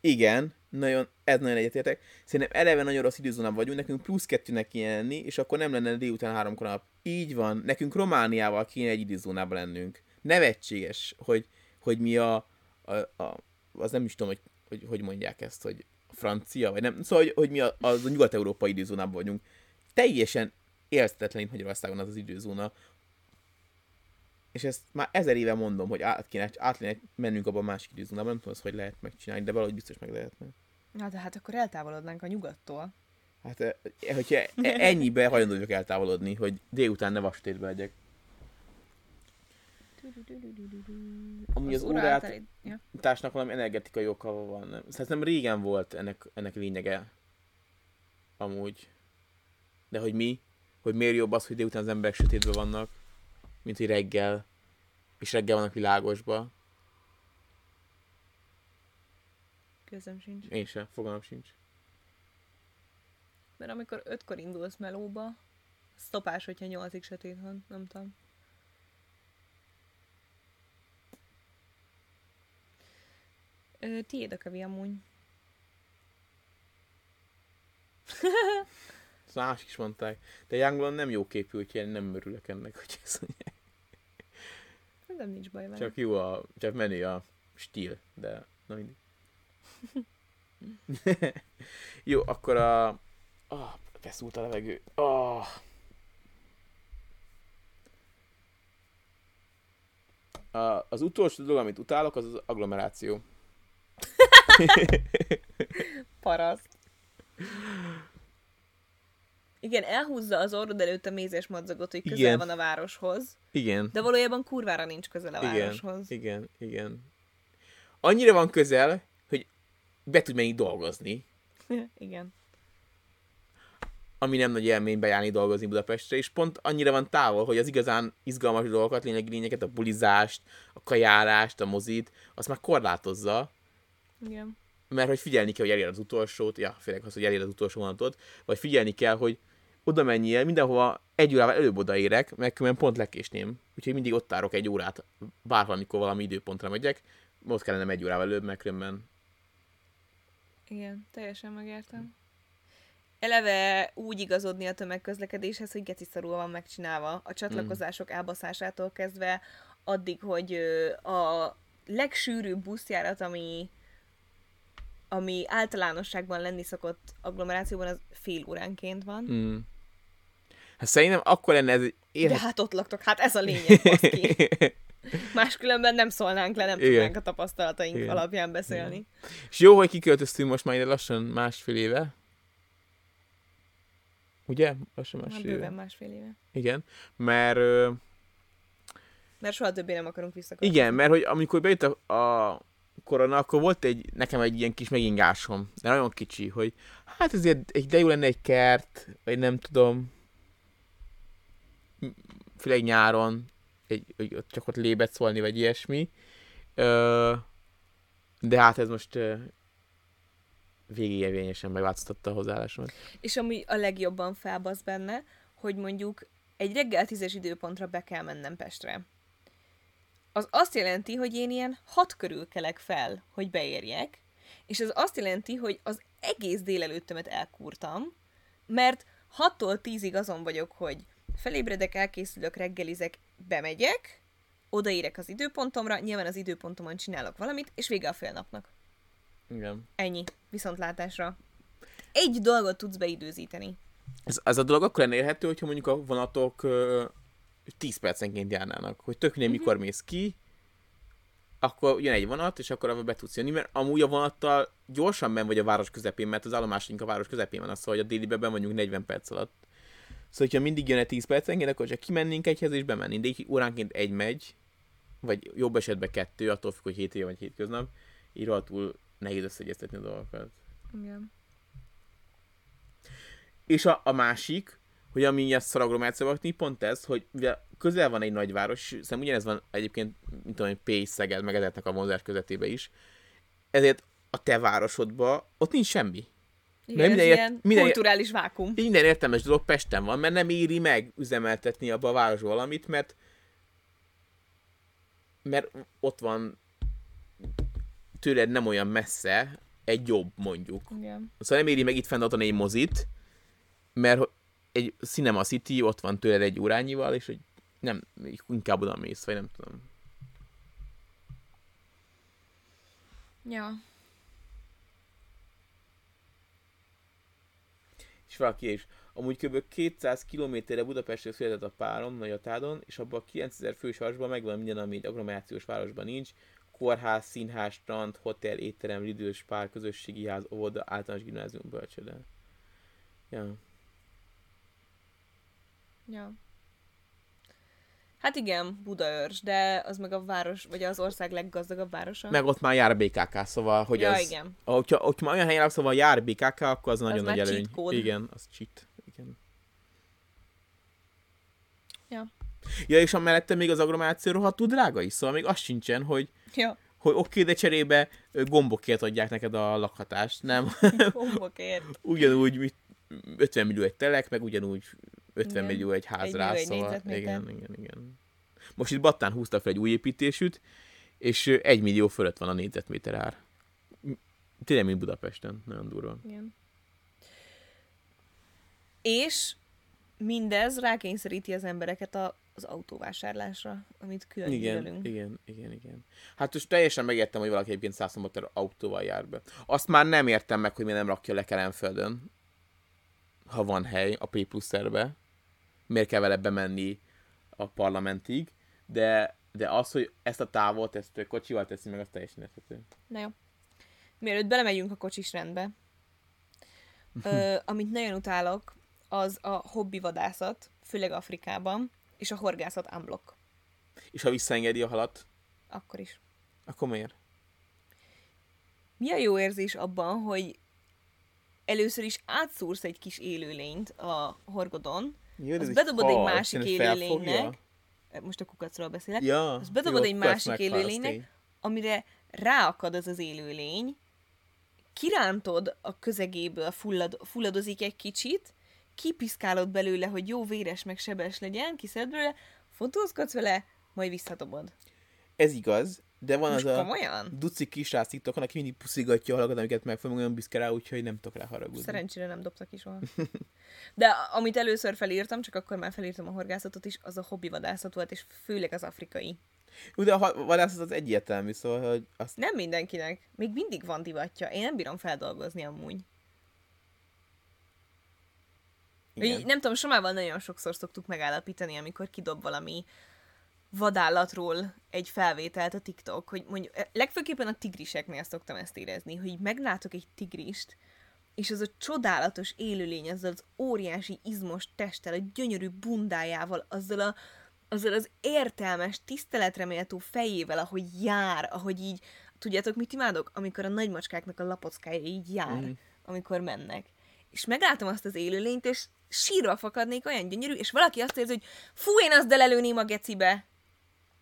Igen, nagyon, ez nagyon egyetértek. Szerintem eleve nagyon rossz időzónában vagyunk, nekünk plusz kettőnek kéne lenni, és akkor nem lenne délután háromkor nap. Így van, nekünk Romániával kéne egy időzónában lennünk. Nevetséges, hogy, hogy mi a, a, a, az nem is tudom, hogy, hogy hogy mondják ezt, hogy francia, vagy nem, szóval, hogy, hogy mi a, az a nyugat-európai időzónában vagyunk. Teljesen élhetetlen itt Magyarországon az az időzóna. És ezt már ezer éve mondom, hogy át kéne, át kéne mennünk abban a másik időzónában, nem tudom, hogy lehet megcsinálni, de valahogy biztos meg lehetne. Na, de hát akkor eltávolodnánk a nyugattól. Hát, eh, hogyha e- ennyibe hajlandó vagyok eltávolodni, hogy délután ne vastétbe legyek. Amúgy az Ja. társnak valami energetikai oka van. Nem? Szerintem régen volt ennek, ennek lényege. Amúgy. De hogy mi? Hogy miért jobb az, hogy délután az emberek sötétben vannak, mint hogy reggel. És reggel vannak világosba. Közöm sincs. Én sem, fogalmam sincs. Mert amikor ötkor indulsz melóba, sztopás, hogyha nyolcig sötét van, nem tudom. Ö, tiéd a kavi amúgy. Ezt másik is mondták. De Youngblood nem jó képű, úgyhogy én nem örülök ennek, hogy ez mondják. Nem nincs baj vele. Csak jó a, csak menő a stíl, de na mindig. jó, akkor a... Ah, feszült a levegő. Ah. A, az utolsó dolog, amit utálok, az az agglomeráció. Paraszt. Igen, elhúzza az orrod előtt a mézes madzagot, hogy közel Igen. van a városhoz, Igen. de valójában kurvára nincs közel a Igen, városhoz. igen, igen. Annyira van közel, hogy be tud menni dolgozni, Igen. ami nem nagy élmény bejárni dolgozni Budapestre, és pont annyira van távol, hogy az igazán izgalmas dolgokat, lényegi lényeket, a bulizást, a kajárást, a mozit, azt már korlátozza, Igen. mert hogy figyelni kell, hogy elér az utolsót, ja, főleg az, hogy elér az utolsó vonatot, vagy figyelni kell, hogy oda menjél, mindenhova egy órával előbb odaérek, mert különben pont lekésném. Úgyhogy mindig ott tárok egy órát, bárvalamikor valami időpontra megyek, ott kellene egy órával előbb, mert különben Igen, teljesen megértem. Eleve úgy igazodni a tömegközlekedéshez, hogy geci szarul van megcsinálva. A csatlakozások elbaszásától kezdve addig, hogy a legsűrűbb buszjárat, ami ami általánosságban lenni szokott agglomerációban, az fél óránként van. Mm. Hát szerintem akkor lenne ez egy De hát ott laktok, hát ez a lényeg, baszki. Máskülönben nem szólnánk le, nem Igen. tudnánk a tapasztalataink Igen. alapján beszélni. És jó, hogy kiköltöztünk most már ide lassan másfél éve. Ugye? Lassan Hát másfél bőven éve. másfél éve. Igen. Mert ö, Mert soha többé nem akarunk visszaköltözni. igen, mert hogy amikor bejött a, a korona, akkor volt egy, nekem egy ilyen kis megingásom, de nagyon kicsi, hogy hát ezért egy, de jó lenne egy kert, vagy nem tudom, főleg nyáron, egy, hogy csak ott lébet szólni, vagy ilyesmi. Ö, de hát ez most ö, végigérvényesen megváltoztatta a hozzáállásomat. És ami a legjobban felbasz benne, hogy mondjuk egy reggel tízes időpontra be kell mennem Pestre. Az azt jelenti, hogy én ilyen hat körül kelek fel, hogy beérjek, és ez azt jelenti, hogy az egész délelőttömet elkúrtam, mert 6-tól 10-ig azon vagyok, hogy felébredek, elkészülök, reggelizek, bemegyek, odaérek az időpontomra, nyilván az időpontomon csinálok valamit, és vége a fél napnak. Igen. Ennyi. Viszontlátásra. Egy dolgot tudsz beidőzíteni. Ez, ez a dolog akkor lenne érhető, hogyha mondjuk a vonatok ö, 10 percenként járnának, hogy tök mindegy, mikor mész ki, akkor jön egy vonat, és akkor abba be tudsz jönni, mert amúgy a vonattal gyorsan ben vagy a város közepén, mert az állomásunk a város közepén van, az, hogy a délibe ben vagyunk 40 perc alatt. Szóval, hogyha mindig jön egy 10 percenként, akkor csak kimennénk egyhez és bemennénk, de így óránként egy megy, vagy jobb esetben kettő, attól függ, hogy hétvége vagy hétköznap, így rohadtul nehéz összeegyeztetni a dolgokat. Igen. És a, a másik, hogy ami ilyen szaraglomerációban pont ez, hogy mivel közel van egy nagyváros, szerintem ugyanez van egyébként, mint tudom, Pécs, Szeged, meg ezeknek a vonzás közöttébe is, ezért a te városodban ott nincs semmi. Igen, minden ez ilyen minden- kulturális vákum. Minden értelmes dolog Pesten van, mert nem éri meg üzemeltetni abba a városba valamit, mert mert ott van tőled nem olyan messze egy jobb, mondjuk. Igen. Szóval nem éri meg itt fenntartani egy mozit, mert egy Cinema City ott van tőled egy órányival, és hogy nem, inkább oda mész, vagy nem tudom. Ja. És valaki is. Amúgy kb. 200 kilométerre Budapestről született a párom Nagyatádon, és abban a 9000 fős városban megvan minden, ami egy agglomerációs városban nincs. Kórház, színház, strand, hotel, étterem, lidős pár, közösségi ház, óvoda, általános gimnázium, bölcsőde. Ja. Ja. Hát igen, Budaörs, de az meg a város, vagy az ország leggazdagabb városa. Meg ott már jár BKK, szóval, hogy ja, az... igen. Hogyha, hogyha már olyan helyen laksz, szóval jár BKK, akkor az, nagyon már nagy előny. code. Igen, az cheat. Igen. Ja. Ja, és amellette még az agglomeráció rohadtul drága is, szóval még az sincsen, hogy, Ja, hogy oké, de cserébe gombokért adják neked a lakhatást, nem? hombokért. ugyanúgy mit, 50 millió egy telek, meg ugyanúgy 50 Igen. millió egy ház Egy szóval igen, igen, igen. Most itt Battán húzta fel egy új építésűt, és egy millió fölött van a négyzetméter ár. Tényleg, mint Budapesten, nagyon durva. Igen. És mindez rákényszeríti az embereket a, az autóvásárlásra, amit külön Igen, gyűlölünk. igen, igen, igen. Hát most teljesen megértem, hogy valaki egyébként 100 km autóval jár be. Azt már nem értem meg, hogy miért nem rakja le Kelenföldön, ha van hely a P pluszerbe. Miért kell vele bemenni a parlamentig, de, de az, hogy ezt a távolt, ezt kocsival teszi meg, az teljesen érthető. Na jó. Mielőtt belemegyünk a kocsis rendbe, ö, amit nagyon utálok, az a hobbi vadászat, főleg Afrikában, és a horgászat unblock. És ha visszaengedi a halat, Akkor is. akkor miért? Mi a jó érzés abban, hogy először is átszúrsz egy kis élőlényt a horgodon, Jó, Azt bedobod egy másik élőlénynek. most a kukacról beszélek, Ja, azt bedobod jó, egy másik élőlénynek, amire ráakad az az élőlény, kirántod a közegéből, fullad, fulladozik egy kicsit, kipiszkálod belőle, hogy jó véres meg sebes legyen, kiszed belőle, fotózkodsz vele, majd visszadobod. Ez igaz, De van Most az a komolyan? duci kisrác TikTokon, aki mindig puszigatja a halakat, amiket megfogom, olyan büszke rá, úgyhogy nem tudok rá haragudni. Szerencsére nem dobtak is soha. De a- amit először felírtam, csak akkor már felírtam a horgászatot is, az a hobbi vadászat volt, és főleg az afrikai. De a vadászat az egyértelmű, szóval, hogy azt Nem mindenkinek. Még mindig van divatja. Én nem bírom feldolgozni amúgy. igen. Így, nem tudom, Somával nagyon sokszor szoktuk megállapítani, amikor kidob valami vadállatról egy felvételt a TikTok, hogy mondjuk, eh, legfőképpen a tigriseknél szoktam ezt érezni, hogy meglátok egy tigrist, és az a csodálatos élőlény, azzal az óriási izmos testtel, a gyönyörű bundájával, azzal a azzal az értelmes, tiszteletreméltó fejével, ahogy jár, ahogy így, tudjátok, mit imádok? Amikor a nagymacskáknak a lapockája így jár, mm. amikor mennek. És meglátom azt az élőlényt, és sírva fakadnék, olyan gyönyörű, és valaki azt érzi, hogy fú, én azt delelőném a gecibe.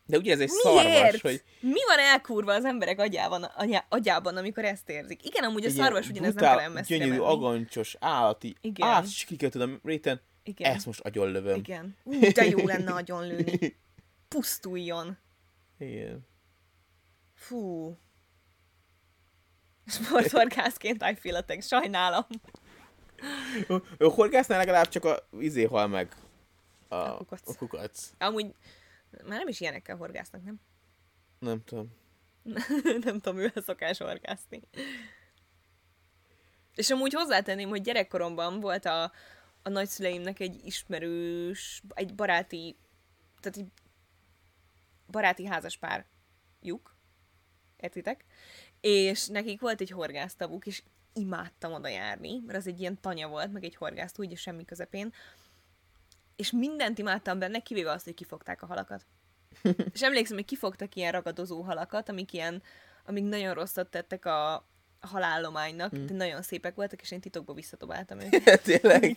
De ugye ez egy Miért? szarvas, hogy Mi van elkurva az emberek agyában, anyá, agyában, amikor ezt érzik? Igen, amúgy a szarvas ugyanez nem brutál, kell olyan messzire gyönyörű, menni. agancsos, állati, Igen. átskikötöd a réten, Igen. ezt most agyonlövöm. Igen. Ú, de jó lenne agyon lőni. Pusztuljon. Igen. Fú. Sporthorgászként I feel a. Sajnálom. A horgásznál legalább csak a izé hal meg. A, A kukac. A kukac. Amúgy már nem is ilyenekkel horgásznak, nem? Nem tudom. nem tudom, mivel szokás horgászni. És amúgy hozzátenném, hogy gyerekkoromban volt a, a nagyszüleimnek egy ismerős, egy baráti, tehát egy baráti házaspár lyuk, értitek? És nekik volt egy horgásztavuk, és imádtam oda járni, mert az egy ilyen tanya volt, meg egy horgásztó, így a semmi közepén. És mindent imádtam benne, kivéve azt, hogy kifogták a halakat. És emlékszem, hogy kifogtak ilyen ragadozó halakat, amik ilyen, amik nagyon rosszat tettek a, halállománynak, mm. de nagyon szépek voltak, és én titokba visszatobáltam őket. Tényleg?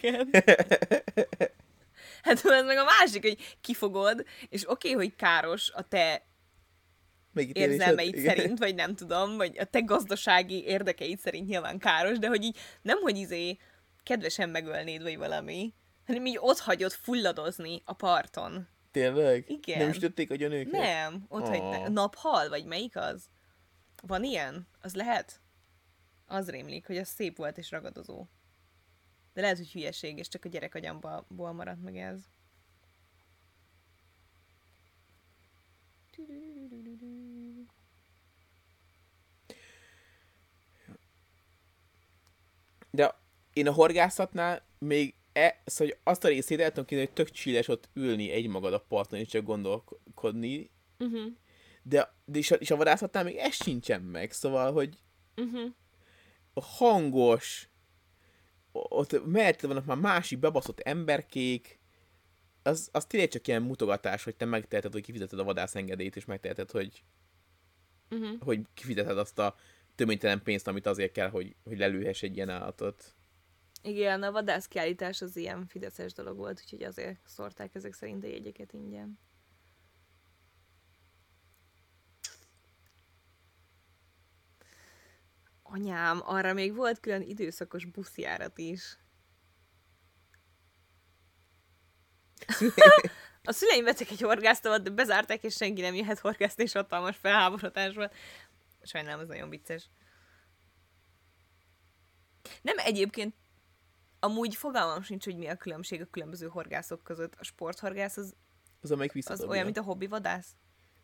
Hát ez meg a másik, hogy kifogod, és oké, okay, hogy káros a te érzelmeid Igen. szerint, vagy nem tudom, vagy a te gazdasági érdekeid szerint nyilván káros, de hogy így nem, hogy izé kedvesen megölnéd, vagy valami, hanem így ott hagyod fulladozni a parton. Tényleg? Igen. Nem tették agyon őket? Nem, ott oh. hagy, naphal, vagy melyik az? Van ilyen? Az lehet? Az rémlik, hogy az szép volt és ragadozó. De lehet, hogy hülyeség, és csak a gyerek agyamból maradt meg ez. De én a horgászatnál még e, szóval hogy azt a részét el tudom képzelni, hogy tök csilles ott ülni egymagad a parton és csak gondolkodni, Uh-huh. de, de és, a, és a vadászatnál még ez sincsen meg, szóval, hogy Uh-huh. hangos, ott mellette vannak már másik bebaszott emberkék, az, az tényleg csak ilyen mutogatás, hogy te megteheted, hogy kifizeted a vadászengedélyt, és megteheted, hogy, Uh-huh. hogy kifizeted azt a töménytelen pénzt, amit azért kell, hogy, hogy lelőhess egy ilyen állatot. Igen, a vadászkiállítás az ilyen fideszes dolog volt, úgyhogy azért szórták ezek szerint a jegyeket ingyen. Anyám, arra még volt külön időszakos buszjárat is. a szüleim vettek egy horgásztavat, de bezárták, és senki nem jöhet horgászni, és hatalmas felháborodás volt. Sajnálom, ez nagyon vicces. Nem egyébként Amúgy fogalmam sincs, hogy mi a különbség a különböző horgászok között. A sporthorgász az, Az, amelyik az olyan, mint a hobbi vadász?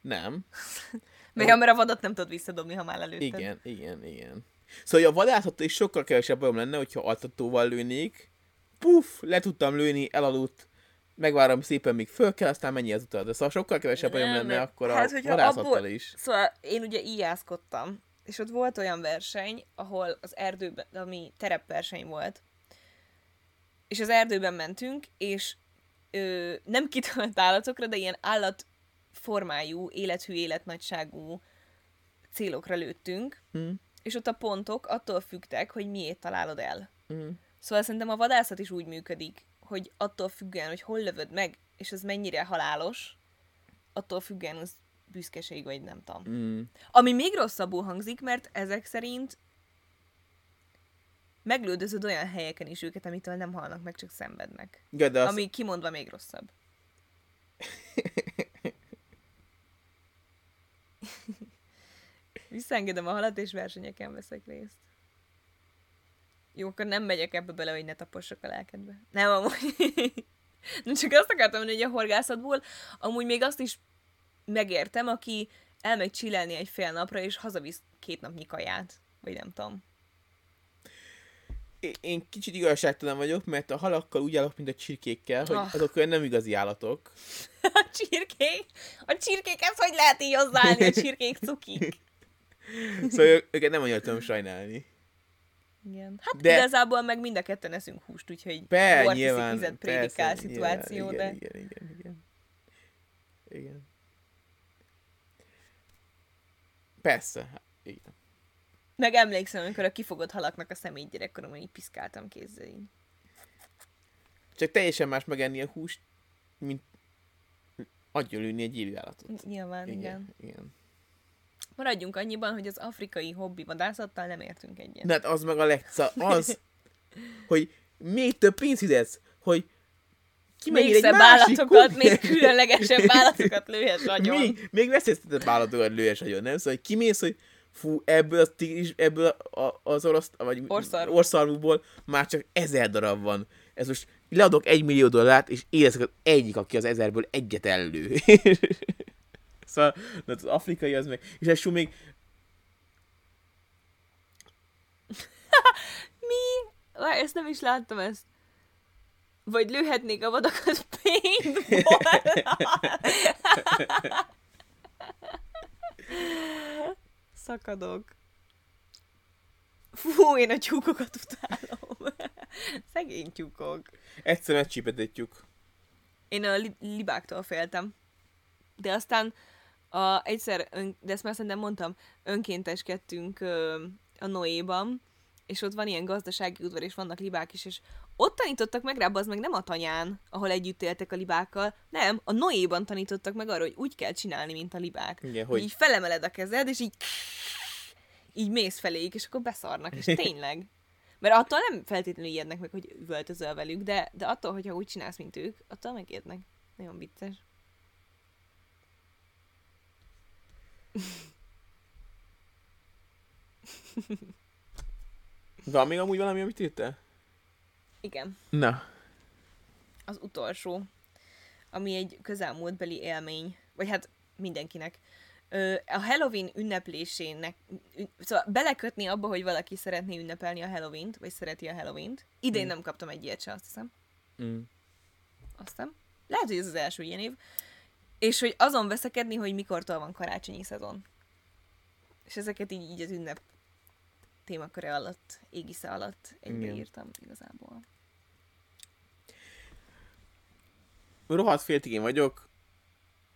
Nem. Mert, mert a vadat nem tudod visszadobni, ha már lelőtted. Igen, igen, igen. Szóval a vadászat is sokkal kevesebb bajom lenne, hogyha altatóval lőnék. Puff, le tudtam lőni, elaludt, megvárom szépen, míg föl kell, aztán mennyi az utat. De szóval sokkal kevesebb bajom lenne akkor hát, a vadászattal abból- is. Szóval én ugye íjászkodtam, és ott volt olyan verseny, ahol az erdőben, ami terepverseny volt, és az erdőben mentünk, és ö, nem kitölt állatokra, de ilyen állatformájú, élethű, életnagyságú célokra lőttünk, Hm? és ott a pontok attól függtek, hogy miért találod el. Hm. Szóval szerintem a vadászat is úgy működik, hogy attól függően, hogy hol lövöd meg, és az mennyire halálos, attól függően az büszkeség, vagy nem tudom. Hm. Ami még rosszabbul hangzik, mert ezek szerint meglődözöd olyan helyeken is őket, amitől nem halnak meg, csak szenvednek. Ja, de az... Ami kimondva még rosszabb. Visszaengedem a halat, és versenyeken veszek részt. Jó, akkor nem megyek ebbe bele, hogy ne tapossak a lelkedbe. Nem, amúgy. Nem csak azt akartam mondani, hogy a horgászatból amúgy még azt is megértem, aki elmegy csillelni egy fél napra, és hazavisz két napnyi kaját. Vagy nem tudom. Én- kicsit igazságtalan vagyok, mert a halakkal úgy állok, mint a csirkékkel, hogy Ah. azok olyan nem igazi állatok. A csirkék? A csirkékhez hogy lehet így hozzáállni? A csirkék cukik. Szóval őket nem annyira tudom sajnálni. Igen. Hát De- igazából meg mind a ketten eszünk húst, úgyhogy Be, nyilván. vizet persze, prédikál nyilván, szituáció, igen, de... Igen, igen, igen. Igen. Persze, hát, igen. Meg emlékszem, amikor a kifogott halaknak a szemét gyerekkoromban így piszkáltam kézzel. így. Csak teljesen más megenni a húst, mint agyonülni egy élő állatot. Nyilván, igen. igen. igen. Maradjunk annyiban, hogy az afrikai hobbi vadászattal nem értünk egyet. De hát az meg a legca, az, hogy még több pénzt fizetsz, hogy kimegyél még egy másik állatokat, még különlegesebb állatokat lőhetsz agyon. Még, még veszélyeztetett állatokat lőhes agyon, nem? Szóval hogy kimész, hogy fú, ebből, a tigris, ebből a, az orosz, vagy Orszarvú. orszarvúból már csak ezer darab van. Ez most leadok egy millió dollárt, és érezek az egyik, aki az ezerből egyet ellő. szóval de az afrikai az meg, és ez még Mi? Várj, ezt nem is láttam ezt. Vagy lőhetnék a vadakat paintball Szakadok. Fú, én a tyúkokat utálom. Szegény tyúkok. egyszer megcsípetetjük. Én a li- libáktól féltem. De aztán a, egyszer, ön, de ezt már szerintem mondtam, önkénteskedtünk ö, a Noéban, és ott van ilyen gazdasági udvar, és vannak libák is, és ott tanítottak meg rá, az meg nem a tanyán, ahol együtt éltek a libákkal, nem, a Noéban tanítottak meg arra, hogy úgy kell csinálni, mint a libák. Igen, Hogy így felemeled a kezed, és így így mész feléjük, és akkor beszarnak, és tényleg. Mert attól nem feltétlenül ijednek meg, hogy üvöltözöl velük, de, de attól, hogyha úgy csinálsz, mint ők, attól megijednek. Nagyon vicces. van még amúgy valami, amit írtál? Igen. Na. Az utolsó, ami egy közelmúltbeli élmény, vagy hát mindenkinek. A Halloween ünneplésének, ün- szóval belekötni abba, hogy valaki szeretné ünnepelni a Halloween-t, vagy szereti a Halloween-t. Idén Mm. nem kaptam egy ilyet se, azt hiszem. Mm. Azt hiszem. Lehet, hogy ez az első ilyen év. És hogy azon veszekedni, hogy mikortól van karácsonyi szezon. És ezeket így, így az ünnep témaköre alatt, égisze alatt egybeírtam igazából. Rohadt féltigén vagyok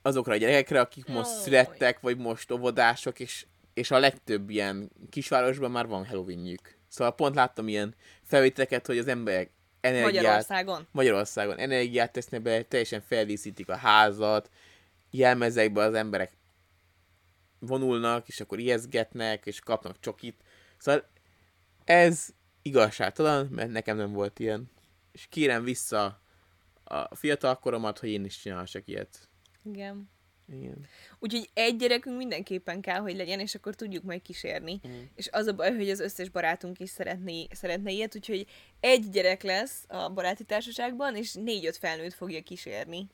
azokra a gyerekekre, akik most Jaj. születtek, vagy most óvodások, és, és a legtöbb ilyen kisvárosban már van Halloweenjük. Szóval pont láttam ilyen felvételeket, hogy az emberek energiát, Magyarországon? Magyarországon energiát tesznek be, teljesen feldíszítik a házat, jelmezekbe az emberek vonulnak, és akkor ijeszgetnek, és kapnak csokit. Szóval ez igazságtalan, mert nekem nem volt ilyen. És kérem vissza a fiatal koromat, hogy én is csinálhassak ilyet. Igen. Igen. Úgyhogy egy gyerekünk mindenképpen kell, hogy legyen, és akkor tudjuk majd kísérni. Mm. És az a baj, hogy az összes barátunk is szeretné, szeretne ilyet, úgyhogy egy gyerek lesz a baráti társaságban, és négy-öt felnőtt fogja kísérni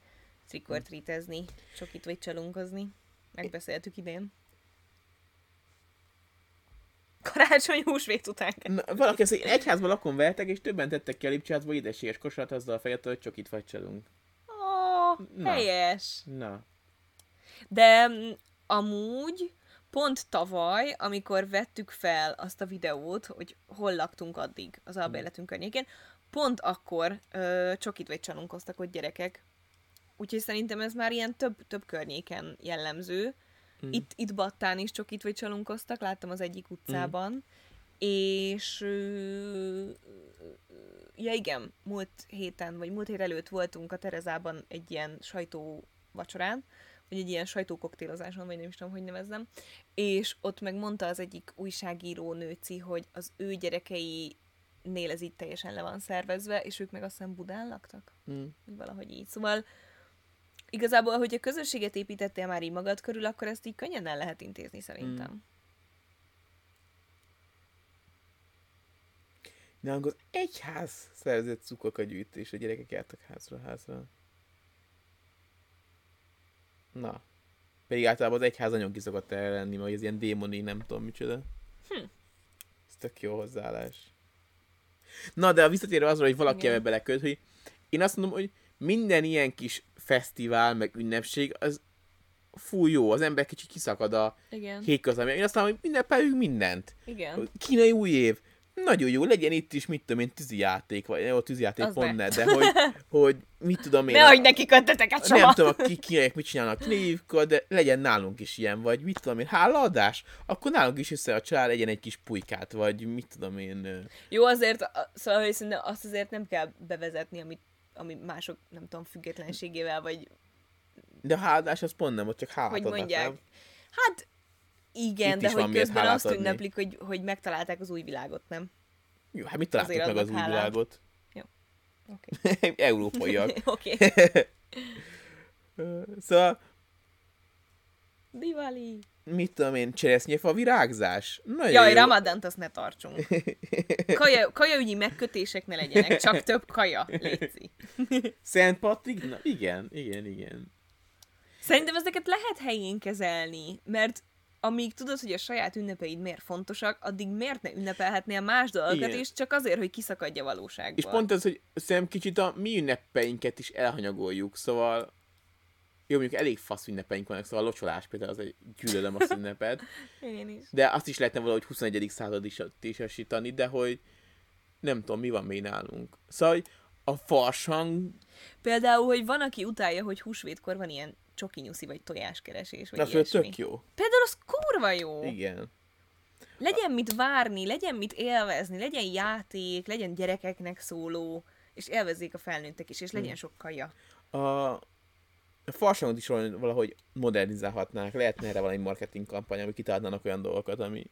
trick-or-treatezni, csokit vagy csalunkozni. Megbeszéltük idén. Karácsony húsvét után. Na, valaki én egyházban lakom veletek, és többen tettek ki a lipcsázba édeséges kosarat azzal a fejettel, hogy csokit fagycsalunk. Ó, Na. helyes. Na. De mm, amúgy pont tavaly, amikor vettük fel azt a videót, hogy hol laktunk addig az albérletünk környékén, pont akkor ö, csokit vagy csalunkoztak ott gyerekek. Úgyhogy szerintem ez már ilyen több, több környéken jellemző. Mm. Itt, itt Battán is csokit vagy csalunkoztak, láttam az egyik utcában. És ö, ja igen, múlt héten, vagy múlt hét előtt voltunk a Terezában egy ilyen sajtó vacsorán, vagy egy ilyen sajtókoktélozáson, vagy nem is tudom, hogy nevezzem, és ott meg mondta az egyik újságíró nőci, hogy az ő gyerekei nél ez így teljesen le van szervezve, és ők meg azt hiszem Budán laktak, Mm. valahogy így. Szóval igazából, hogy a közösséget építettél már így magad körül, akkor ezt így könnyen el lehet intézni szerintem. Mm. Nálunk egy ház szerzett cukok a gyűjtés, a gyerekek jártak házra házra. Na. Pedig általában az egyház anyag szokott erre lenni, vagy az ilyen démoni, nem tudom micsoda. Hm. Ez tök jó hozzáállás. Na, de a visszatérve azra, hogy valaki ebbe beleköt, hogy én azt mondom, hogy minden ilyen kis fesztivál, meg ünnepség, az fú jó, az ember kicsit kiszakad a Igen. hétköznapja. Én azt mondom, hogy ünnepeljünk mindent. Igen. Kínai új év. Nagyon jó, legyen itt is, mit tudom én, tűzijáték, vagy jó, tűzijáték Az pont ne. de hogy, hogy mit tudom én. Ne a- hagyd neki köteteket nem soha! tudom, a ki- kínaiak mit csinálnak kínaiukkal, de legyen nálunk is ilyen, vagy mit tudom én, hálaadás, akkor nálunk is össze a család legyen egy kis pulykát, vagy mit tudom én. Jó, azért, szóval, hogy szerintem azt azért nem kell bevezetni, amit, ami mások, nem tudom, függetlenségével, vagy De a hálaadás az pont nem, ott csak hálát hogy adnak, mondják. nem? Hát, igen, Itt de hogy közben azt adni. ünneplik, hogy, hogy megtalálták az új világot, nem? Jó, hát mit találtak meg az új hálát. világot? Oké. Európaiak. Oké. Szóval, Diwali. Mit tudom én, cseresznyefa virágzás? Nagyon Jaj, jó. Ramadant azt ne tartsunk. Kaja, kajaügyi megkötések ne legyenek, csak több kaja, létszi. Szent Patrik? Na, igen, igen, igen. Szerintem ezeket lehet helyén kezelni, mert amíg tudod, hogy a saját ünnepeid miért fontosak, addig miért ne ünnepelhetnél más dolgokat Igen. is, csak azért, hogy kiszakadj a valóságból. És pont ez, hogy szerintem kicsit a mi ünnepeinket is elhanyagoljuk, szóval jó, mondjuk elég fasz ünnepeink vannak, szóval a locsolás például az egy gyűlölöm azt ünnepet, Én is. de azt is lehetne valahogy 21. század is isasítani, de hogy nem tudom, mi van még nálunk. Szóval hogy a farsang, Például, hogy van, aki utálja, hogy húsvétkor van ilyen csokinyuszi vagy tojáskeresés, vagy az ilyesmi. tök jó. Például az kurva jó. Igen. Legyen mit várni, legyen mit élvezni, legyen játék, legyen gyerekeknek szóló, és élvezzék a felnőttek is, és legyen sok kaja. A, a farsangot is valahogy- valahogy modernizálhatnák. Lehetne erre valami marketing kampány, ami kitalálnának olyan dolgokat, ami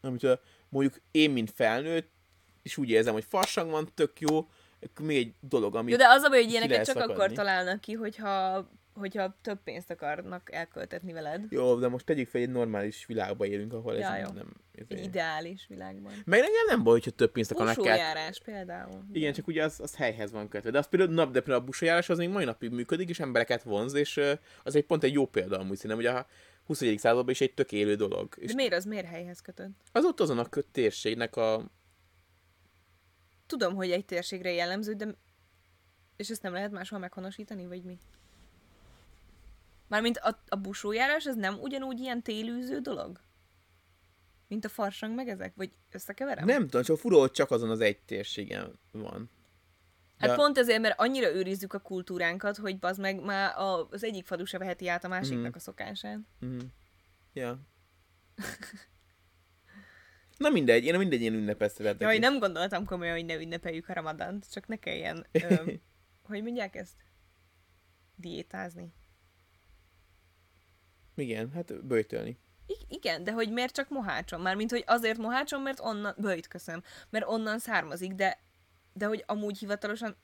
amitől mondjuk én, mint felnőtt, és úgy érzem, hogy farsang van, tök jó, akkor még egy dolog, ami... Jó, de az a baj, hogy ilyeneket csak akkor szakadni. találnak ki, hogyha, hogyha több pénzt akarnak elköltetni veled. Jó, de most tegyük fel, egy normális világba élünk, ahol Ja, ez jó. nem... Ez Egy ideális világban. Meg nekem nem baj, hogyha több pénzt akarnak kell. Busójárás például. Igen, csak ugye az, az helyhez van kötve. De az például, nap, de például a busajárás az még mai napig működik, és embereket vonz, és az egy pont egy jó példa amúgy szerintem, hogy a 21. században is egy tök élő dolog. És De miért az miért helyhez kötött? az ott azon a térségnek a... Tudom, hogy egy térségre jellemző, de... És ezt nem lehet máshol meghonosítani, vagy mi? Mármint a, a busójárás, az nem ugyanúgy ilyen télűző dolog? Mint a farsang meg ezek? Vagy összekeverem? Nem tudom, csak fura, hogy csak azon az egy térségen van. Hát De- pont ezért, mert annyira őrizzük a kultúránkat, hogy bazd meg már az egyik falu se veheti át a másiknak Mhm. a szokását. Mhm. Ja. Na mindegy, én mindegy ilyen ünnepet szeretek. Jaj, nem gondoltam komolyan, hogy ne ünnepeljük a ramadant, csak ne kelljen, ö, hogy mondják ezt? Diétázni. Igen, hát böjtölni. I- igen, de hogy miért csak mohácson? Mármint, hogy azért mohácson, mert onnan, böjt köszönöm, mert onnan származik, de, de hogy amúgy hivatalosan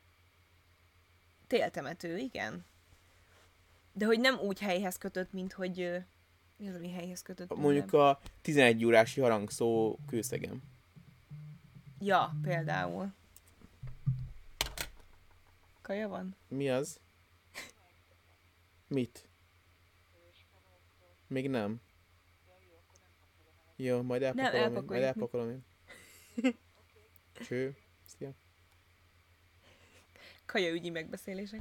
téltemető, igen. De hogy nem úgy helyhez kötött, mint hogy mi az, ami helyhez kötött? Mondjuk a 11 órási harangszó kőszegem. Ja, például. Kaja van? Mi az? Mit? Még nem. Jó, majd elpakolom, én, majd elpakolom én. Cső. Szia. kajaügyi megbeszélések.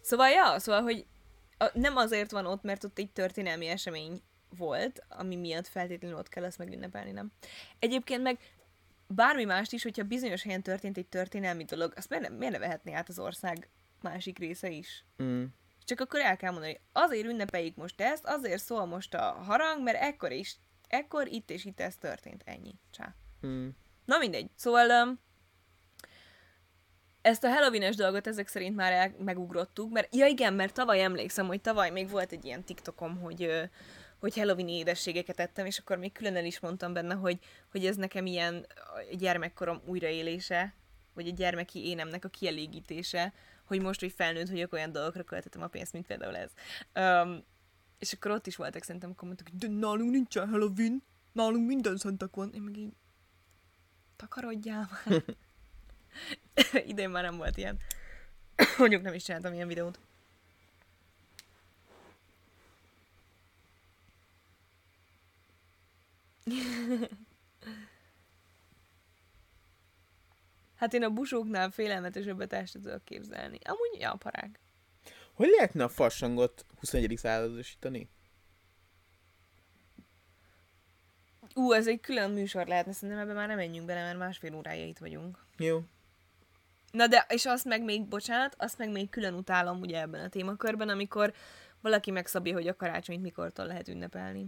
Szóval, ja, szóval, hogy a, nem azért van ott, mert ott egy történelmi esemény volt, ami miatt feltétlenül ott kell ezt megünnepelni, nem? Egyébként meg bármi mást is, hogyha bizonyos helyen történt egy történelmi dolog, azt miért ne, miért ne vehetné át az ország másik része is? Mm. Csak akkor el kell mondani, hogy azért ünnepeljük most ezt, azért szól most a harang, mert ekkor is, ekkor itt és itt ez történt. Ennyi. Csá. Mm. Na mindegy. Szóval um, ezt a halloween dolgot ezek szerint már el, megugrottuk, mert ja igen, mert tavaly emlékszem, hogy tavaly még volt egy ilyen TikTokom, hogy, hogy halloween édességeket ettem, és akkor még külön el is mondtam benne, hogy, hogy ez nekem ilyen gyermekkorom újraélése, vagy a gyermeki énemnek a kielégítése, hogy most, hogy felnőtt vagyok, olyan dolgokra költetem a pénzt, mint például ez. Um, és akkor ott is voltak szerintem kommentek, hogy de nálunk nincsen Halloween, nálunk minden szentek van. Én meg így, Takarodjál már. Idén már nem volt ilyen. Mondjuk nem is csináltam ilyen videót. Hát én a busóknál félelmetesebbet el sem tudok képzelni. Amúgy, ja, parák. Hogy lehetne a farsangot 21. századosítani? Ú, ez egy külön műsor lehetne, szerintem ebben már nem menjünk bele, mert másfél órája itt vagyunk. Jó. Na de, és azt meg még, bocsánat, azt meg még külön utálom ugye ebben a témakörben, amikor valaki megszabja, hogy a karácsonyt mikortól lehet ünnepelni.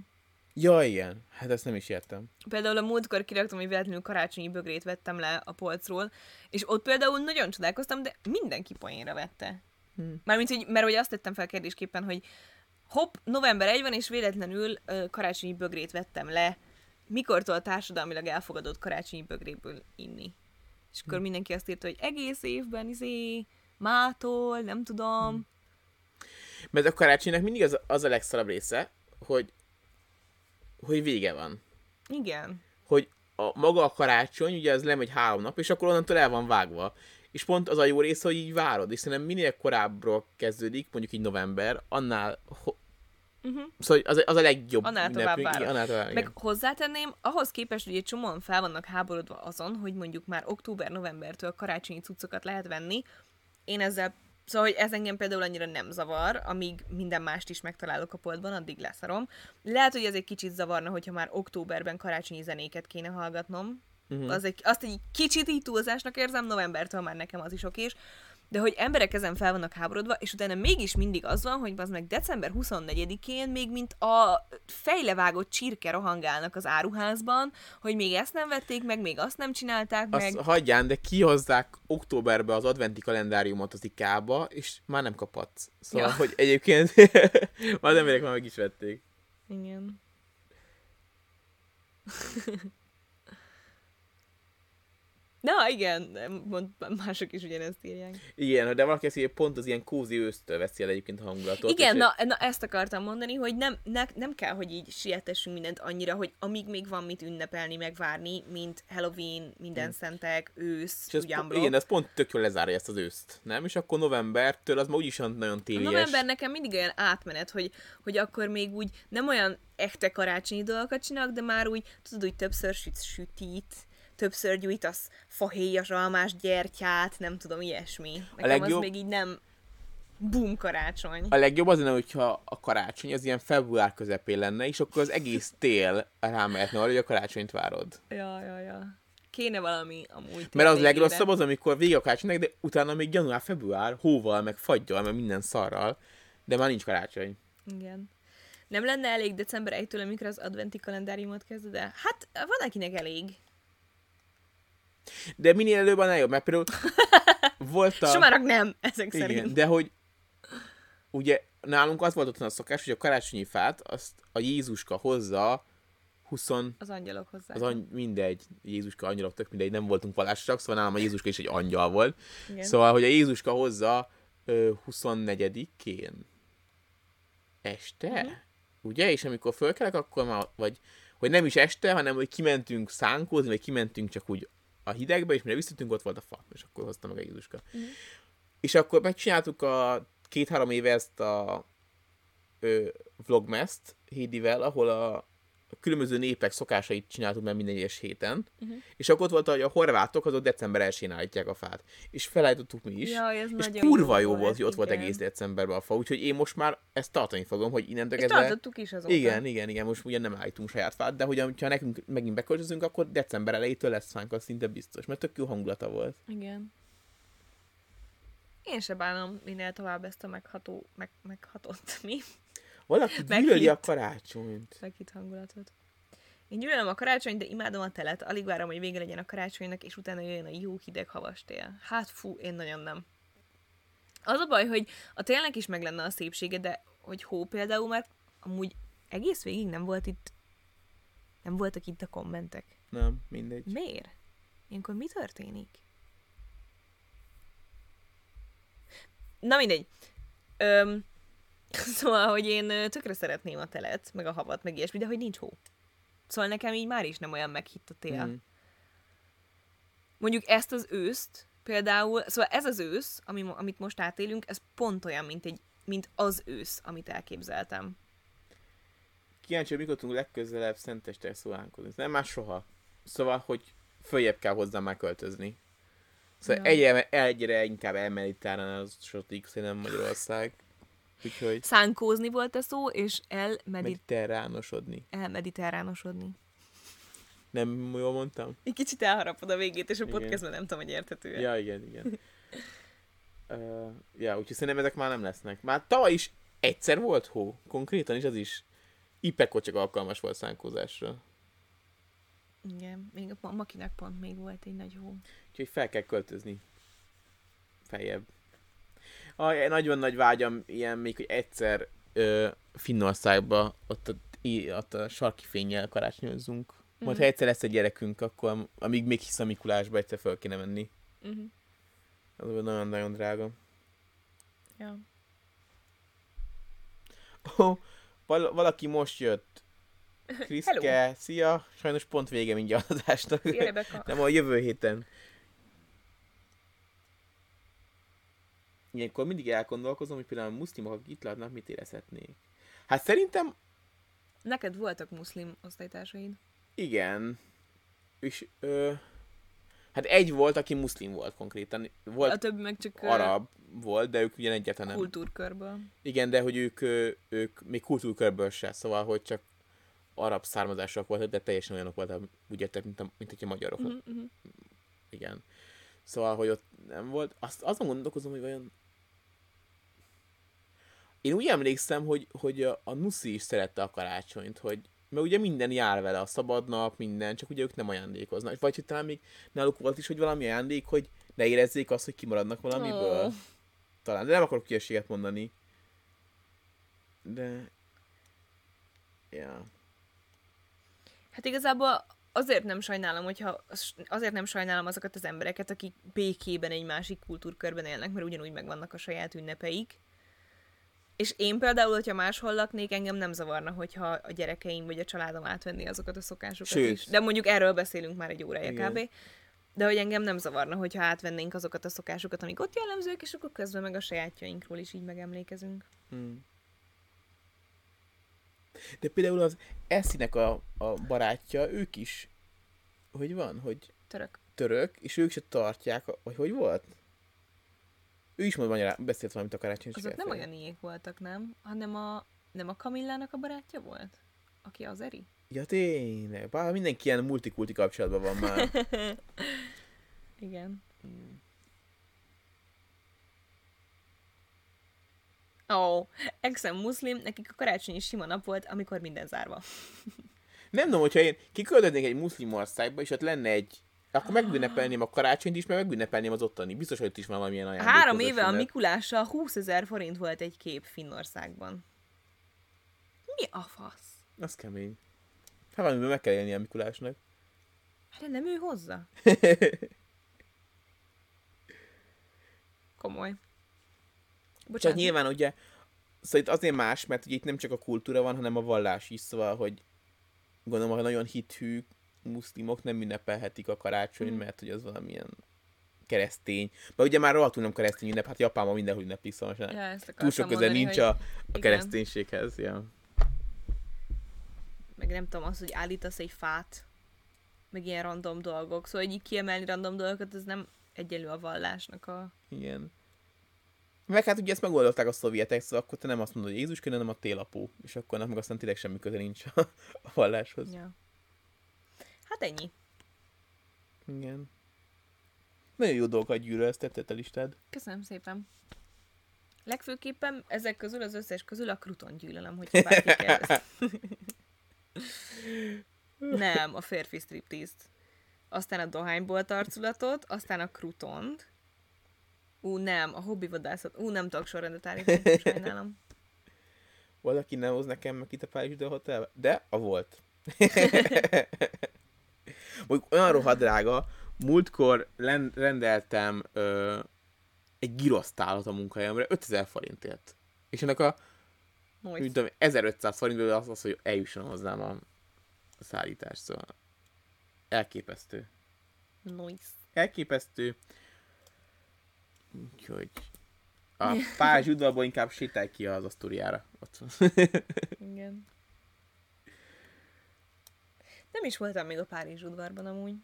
Ja, ilyen. Hát ezt nem is értem. Például a múltkor kiraktam, hogy véletlenül karácsonyi bögrét vettem le a polcról, és ott például nagyon csodálkoztam, de mindenki poénra vette. Hmm. Mármint, hogy, mert hogy azt tettem fel kérdésképpen, hogy hopp, november 1 van, és véletlenül ö, karácsonyi bögrét vettem le, mikortól társadalmilag elfogadott karácsonyi bögréből inni. És akkor Hmm. mindenki azt írta, hogy egész évben, izé, mától, nem tudom. Hmm. Mert a karácsonynak mindig az, az a legszarabb része, hogy, hogy vége van. Igen. Hogy a, maga a karácsony, ugye az lemegy három nap, és akkor onnantól el van vágva. És pont az a jó része, hogy így várod, és szerintem minél korábbról kezdődik, mondjuk így november, annál, ho- Uh-huh. szóval az, az a legjobb Annál tovább ünnepünk. várod. Igen, annál tovább, Meg igen. hozzátenném, ahhoz képest, hogy egy csomóan fel vannak háborodva azon, hogy mondjuk már október-novembertől karácsonyi cuccokat lehet venni, én ezzel, szóval, hogy ez engem például annyira nem zavar, amíg minden mást is megtalálok a poltban, addig leszarom. Lehet, hogy ez egy kicsit zavarna, hogyha már októberben karácsonyi zenéket kéne hallgatnom. Uh-huh. Az egy, azt egy kicsit így túlzásnak érzem, novembertől már nekem az is okés. De hogy emberek ezen fel vannak háborodva, és utána mégis mindig az van, hogy az meg december 24-én még mint a fejlevágott csirke rohangálnak az áruházban, hogy még ezt nem vették meg, még azt nem csinálták Azt meg. hagyján, de kihozzák októberbe az adventi kalendáriumot az IKEA-ba, és már nem kaphatsz. Szóval, Ja. hogy egyébként az emberek már meg is vették. Igen. Na, igen, mond, mások is ugyanezt írják. Igen, de valaki ezt pont az ilyen kózi ősztől veszi el egyébként a hangulatot. Igen, na, na, ezt akartam mondani, hogy nem, ne, nem kell, hogy így sietessünk mindent annyira, hogy amíg még van mit ünnepelni, megvárni, mint Halloween, minden szentek, ősz, Hmm. és ugyanblok. igen, ez pont tök jól lezárja ezt az őszt, nem? És akkor novembertől az már úgyis nagyon A télies. november nekem mindig olyan átmenet, hogy, hogy akkor még úgy nem olyan echte karácsonyi dolgokat csinálok, de már úgy, tudod, úgy többször süt sütít, többször gyújtasz fahéjas almás gyertyát, nem tudom, ilyesmi. Nekem legjobb- az még így nem bum karácsony. A legjobb az lenne, hogyha a karácsony az ilyen február közepén lenne, és akkor az egész tél rámehetne arra, hogy a karácsonyt várod. Ja, ja, ja. Kéne valami amúgy. Mert az legrosszabb az, amikor vége a karácsonynak, de utána még január-február hóval, meg fagyjal, meg minden szarral, de már nincs karácsony. Igen. Nem lenne elég december 1-től, amikor az adventi kalendáriumot kezded el? Hát, van akinek elég. De minél előbb, annál jobb, mert például volt a... Somának nem, ezek Igen, szerint. de hogy ugye nálunk az volt otthon a szokás, hogy a karácsonyi fát azt a Jézuska hozza 20, Az angyalok hozzá. az any, mindegy, Jézuska, angyalok, tök mindegy, nem voltunk vallásosak, szóval nálam a Jézuska is egy angyal volt. Igen. Szóval, hogy a Jézuska hozza ö, 24-én este, uh-huh. ugye? És amikor fölkelek, akkor már, vagy, hogy nem is este, hanem hogy kimentünk szánkózni, vagy kimentünk csak úgy a hidegbe, és mire visszatünk, ott volt a fa, és akkor hozta meg a Jézuska. Uh-huh. És akkor megcsináltuk a két-három éve ezt a ö, vlogmast Hédivel, ahol a különböző népek szokásait csináltuk meg minden egyes héten, uh-huh. és akkor ott volt, hogy a horvátok azok december 1-én állítják a fát. És felállítottuk mi is, Jaj, ez és kurva jó volt, volt, hogy ott volt egész decemberben a fa, úgyhogy én most már ezt tartani fogom, hogy innentől kezdve... tartottuk is azóta. Igen, igen, igen, most ugye nem állítunk saját fát, de hogy ha nekünk megint beköltözünk, akkor december elejétől lesz fánk, az szinte biztos, mert tök jó hangulata volt. Igen. Én se bánom minél tovább ezt a megható, meg, meghatott, mi? Valaki Meghitt. gyűlöli a karácsonyt. Meghitt hangulatot. Én gyűlölöm a karácsonyt, de imádom a telet. Alig várom, hogy vége legyen a karácsonynak, és utána jöjjön a jó hideg havas tél. Hát fú, én nagyon nem. Az a baj, hogy a télnek is meg lenne a szépsége, de hogy hó például, mert amúgy egész végig nem volt itt, nem voltak itt a kommentek. Nem, mindegy. Miért? Ilyenkor mi történik? Na mindegy. Öm, szóval, hogy én tökre szeretném a telet, meg a havat, meg ilyesmi, de hogy nincs hó. Szóval nekem így már is nem olyan meghitt a tél. Mm. mondjuk ezt az őszt, például, szóval ez az ősz, ami, amit most átélünk, ez pont olyan, mint, egy, mint az ősz, amit elképzeltem. Kíváncsi, hogy mikor tudunk legközelebb szenteste szólánkozni. Nem már soha. Szóval, hogy följebb kell hozzá már költözni. Szóval Ja. egyre, egyre inkább elmediterránosodik szerintem Magyarország. Úgyhogy Szánkózni volt a szó, és elmedit- mediterránosodni. elmediterránosodni. Nem jól mondtam? Egy kicsit elharapod a végét, és a Igen. podcastben nem tudom, hogy érthető Ja, igen, igen. uh, ja, úgyhogy szerintem ezek már nem lesznek. Már tavaly is egyszer volt hó, konkrétan, és az is Ipeko csak alkalmas volt szánkózásra. Igen, még a ma- makinak pont még volt egy nagy hó. Úgyhogy fel kell költözni. Feljebb. A, nagyon nagy vágyam ilyen még, hogy egyszer ö, Finnországba ott a, ott a sarki fényjel karácsonyozzunk. Majd Mhm. ha egyszer lesz egy gyerekünk, akkor amíg még hisz a Mikulásba, egyszer fel kéne menni. Uh-huh. Az nagyon-nagyon drága. Ja. Ó, val- valaki most jött. Kriszke, szia! Sajnos pont vége mindjárt az adásnak. Szia, Rebecca. Nem, a jövő héten. Ilyenkor mindig elgondolkozom, hogy például a muszlimok, akik itt látnak, mit érezhetnék. Hát szerintem Neked voltak muszlim osztálytársaid? igen. És ö, hát egy volt, aki muszlim volt konkrétan. Volt a többi meg csak arab volt, de ők ugyan egyáltalán nem. kultúrkörből. Igen, de hogy ők, ők még kultúrkörből se, szóval, hogy csak arab származások voltak, de teljesen olyanok voltak, úgy értek, mint, a, mint hogyha magyarok. Uh-huh, uh-huh. Igen. Szóval, hogy ott nem volt. Azt, azon gondolkozom, hogy vajon... Én úgy emlékszem, hogy, hogy a, a Nuszi is szerette a karácsonyt, hogy mert ugye minden jár vele, a szabad nap, minden, csak ugye ők nem ajándékoznak. Vagy hogy talán még náluk volt is, hogy valami ajándék, hogy ne érezzék azt, hogy kimaradnak valamiből. Ó. Talán, de nem akarok hülyeséget mondani. De... Ja. Hát igazából azért nem sajnálom, hogyha azért nem sajnálom azokat az embereket, akik békében egy másik kultúrkörben élnek, mert ugyanúgy megvannak a saját ünnepeik. És én például, hogyha máshol laknék, engem nem zavarna, hogyha a gyerekeim vagy a családom átvenné azokat a szokásokat Sőt. is. De mondjuk erről beszélünk már egy órája Igen. kb. De hogy engem nem zavarna, hogyha átvennénk azokat a szokásokat, amik ott jellemzők, és akkor közben meg a sajátjainkról is így megemlékezünk. Hmm. De például az Eszinek a, a barátja, ők is, hogy van, hogy Török. török, és ők se tartják, vagy hogy volt? Ő is mond magyará, beszélt valamit a karácsony Azok nem olyan ilyék voltak, nem? Hanem a, nem a Kamillának a barátja volt? Aki az Eri? Ja tényleg, bár mindenki ilyen multikulti kapcsolatban van már. Igen. Ó, oh, exem muszlim, nekik a karácsony is sima nap volt, amikor minden zárva. nem tudom, hogyha én kiköltöznék egy muszlim országba, és ott lenne egy akkor megünnepelném a karácsonyt is, meg megünnepelném az ottani. Biztos, hogy ott is van valamilyen ajándék. Három éve a Mikulással 20 ezer forint volt egy kép Finnországban. Mi a fasz? Az kemény. Hát valamiből meg kell élni a Mikulásnak. Hát nem ő hozza. Komoly. Csak Bocsánat. nyilván ugye, szóval itt azért más, mert ugye itt nem csak a kultúra van, hanem a vallás is, szóval, hogy gondolom, hogy nagyon hithű muszlimok nem ünnepelhetik a karácsony, Hmm. mert hogy az valamilyen keresztény. Mert ugye már rohadtul nem keresztény ünnep, hát Japánban mindenhol ünneplik, szóval Ja, túl sok köze mondani, nincs hogy... a, a igen. kereszténységhez. Ja. meg nem tudom, az, hogy állítasz egy fát, meg ilyen random dolgok. Szóval, így kiemelni random dolgokat, ez nem egyenlő a vallásnak a... Igen. Meg hát ugye ezt megoldották a szovjetek, szóval akkor te nem azt mondod, hogy Jézus hanem a télapó. És akkor annak meg aztán tényleg semmi köze nincs a, a valláshoz. Ja. Hát ennyi. Igen. Nagyon jó dolgokat gyűlölöztetett a listád. Köszönöm szépen. Legfőképpen ezek közül, az összes közül a kruton gyűlölöm, hogy bárki kérdez. Nem, a férfi striptease-t. Aztán a dohányból arculatot, aztán a krutont. Ú, nem, a hobbi vadászat. Ú, nem tudok sorrendet állítani, sajnálom. Valaki nem hoz nekem meg itt a Párizs Ide Hotelbe? De a volt. Mondjuk olyan rohadt drága, múltkor len- rendeltem ö, egy girosztálat a munkahelyemre 5000 forintért. És ennek a úgy tudom, 1500 forintból az, az, hogy eljusson hozzám a, a szállítás, szóval elképesztő. Nice. elképesztő. Úgyhogy a Pázs udvarból inkább sétálj ki az Asztóriára. Ott van. Igen. Nem is voltam még a Párizs udvarban amúgy.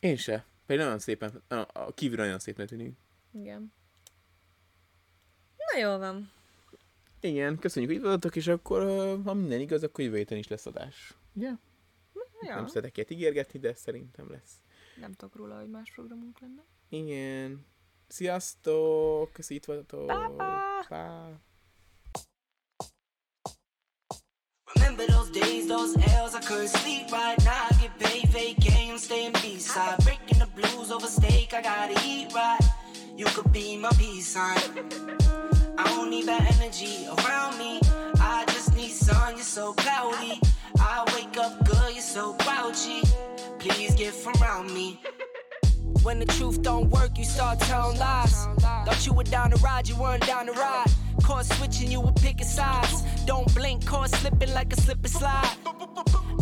Én se. Pedig nagyon szépen, a kívül nagyon szépen tűnik. Igen. Na jól van. Igen, köszönjük, hogy itt voltatok, és akkor, ha minden igaz, akkor jövő héten is lesz adás. Ugye? Ja. Nem szeretek ilyet ígérgetni, de szerintem lesz. Nem tudok róla, hogy más programunk lenne. Igen. Sziasztok! Köszi, itt voltatok. Pa-pa! Pa. Remember those days, those L's, I couldn't sleep right now. I get paid, vacay, I'm staying B-side. Breaking the blues over steak, I gotta eat right. You could be my peace sign. I don't need bad energy around me. I just need sun, you're so cloudy. I wake up good, you're so grouchy. Please get from around me. When the truth don't work, you start telling lies. Thought you were down to ride, you weren't down to ride. Caught switching, you were picking sides. Don't blink, caught slipping like a slip and slide.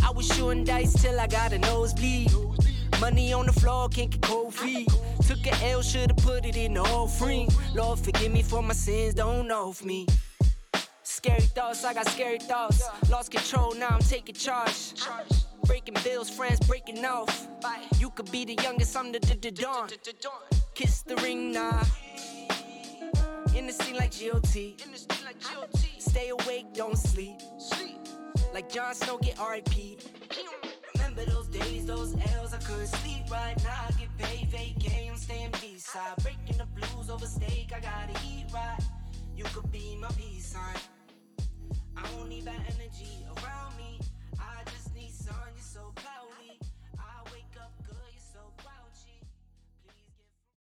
I was shooting dice till I got a nosebleed. Money on the floor, can't get cold feet. Took a L, should've put it in the offering. Lord, forgive me for my sins, don't know of me. Scary thoughts, I got scary thoughts. Lost control, now I'm taking charge. Breaking bills, friends breaking off. You could be the youngest, I'm the, the, the dawn. Kiss the ring. Nah. In the scene like GOT. Stay awake, don't sleep. Like Jon Snow, get RIP. Remember those days, those L's, I couldn't sleep right now. I get paid, vacay, I'm staying B-side. Breaking the blues over steak, I gotta eat right. You could be my peace sign. I don't need that energy around me.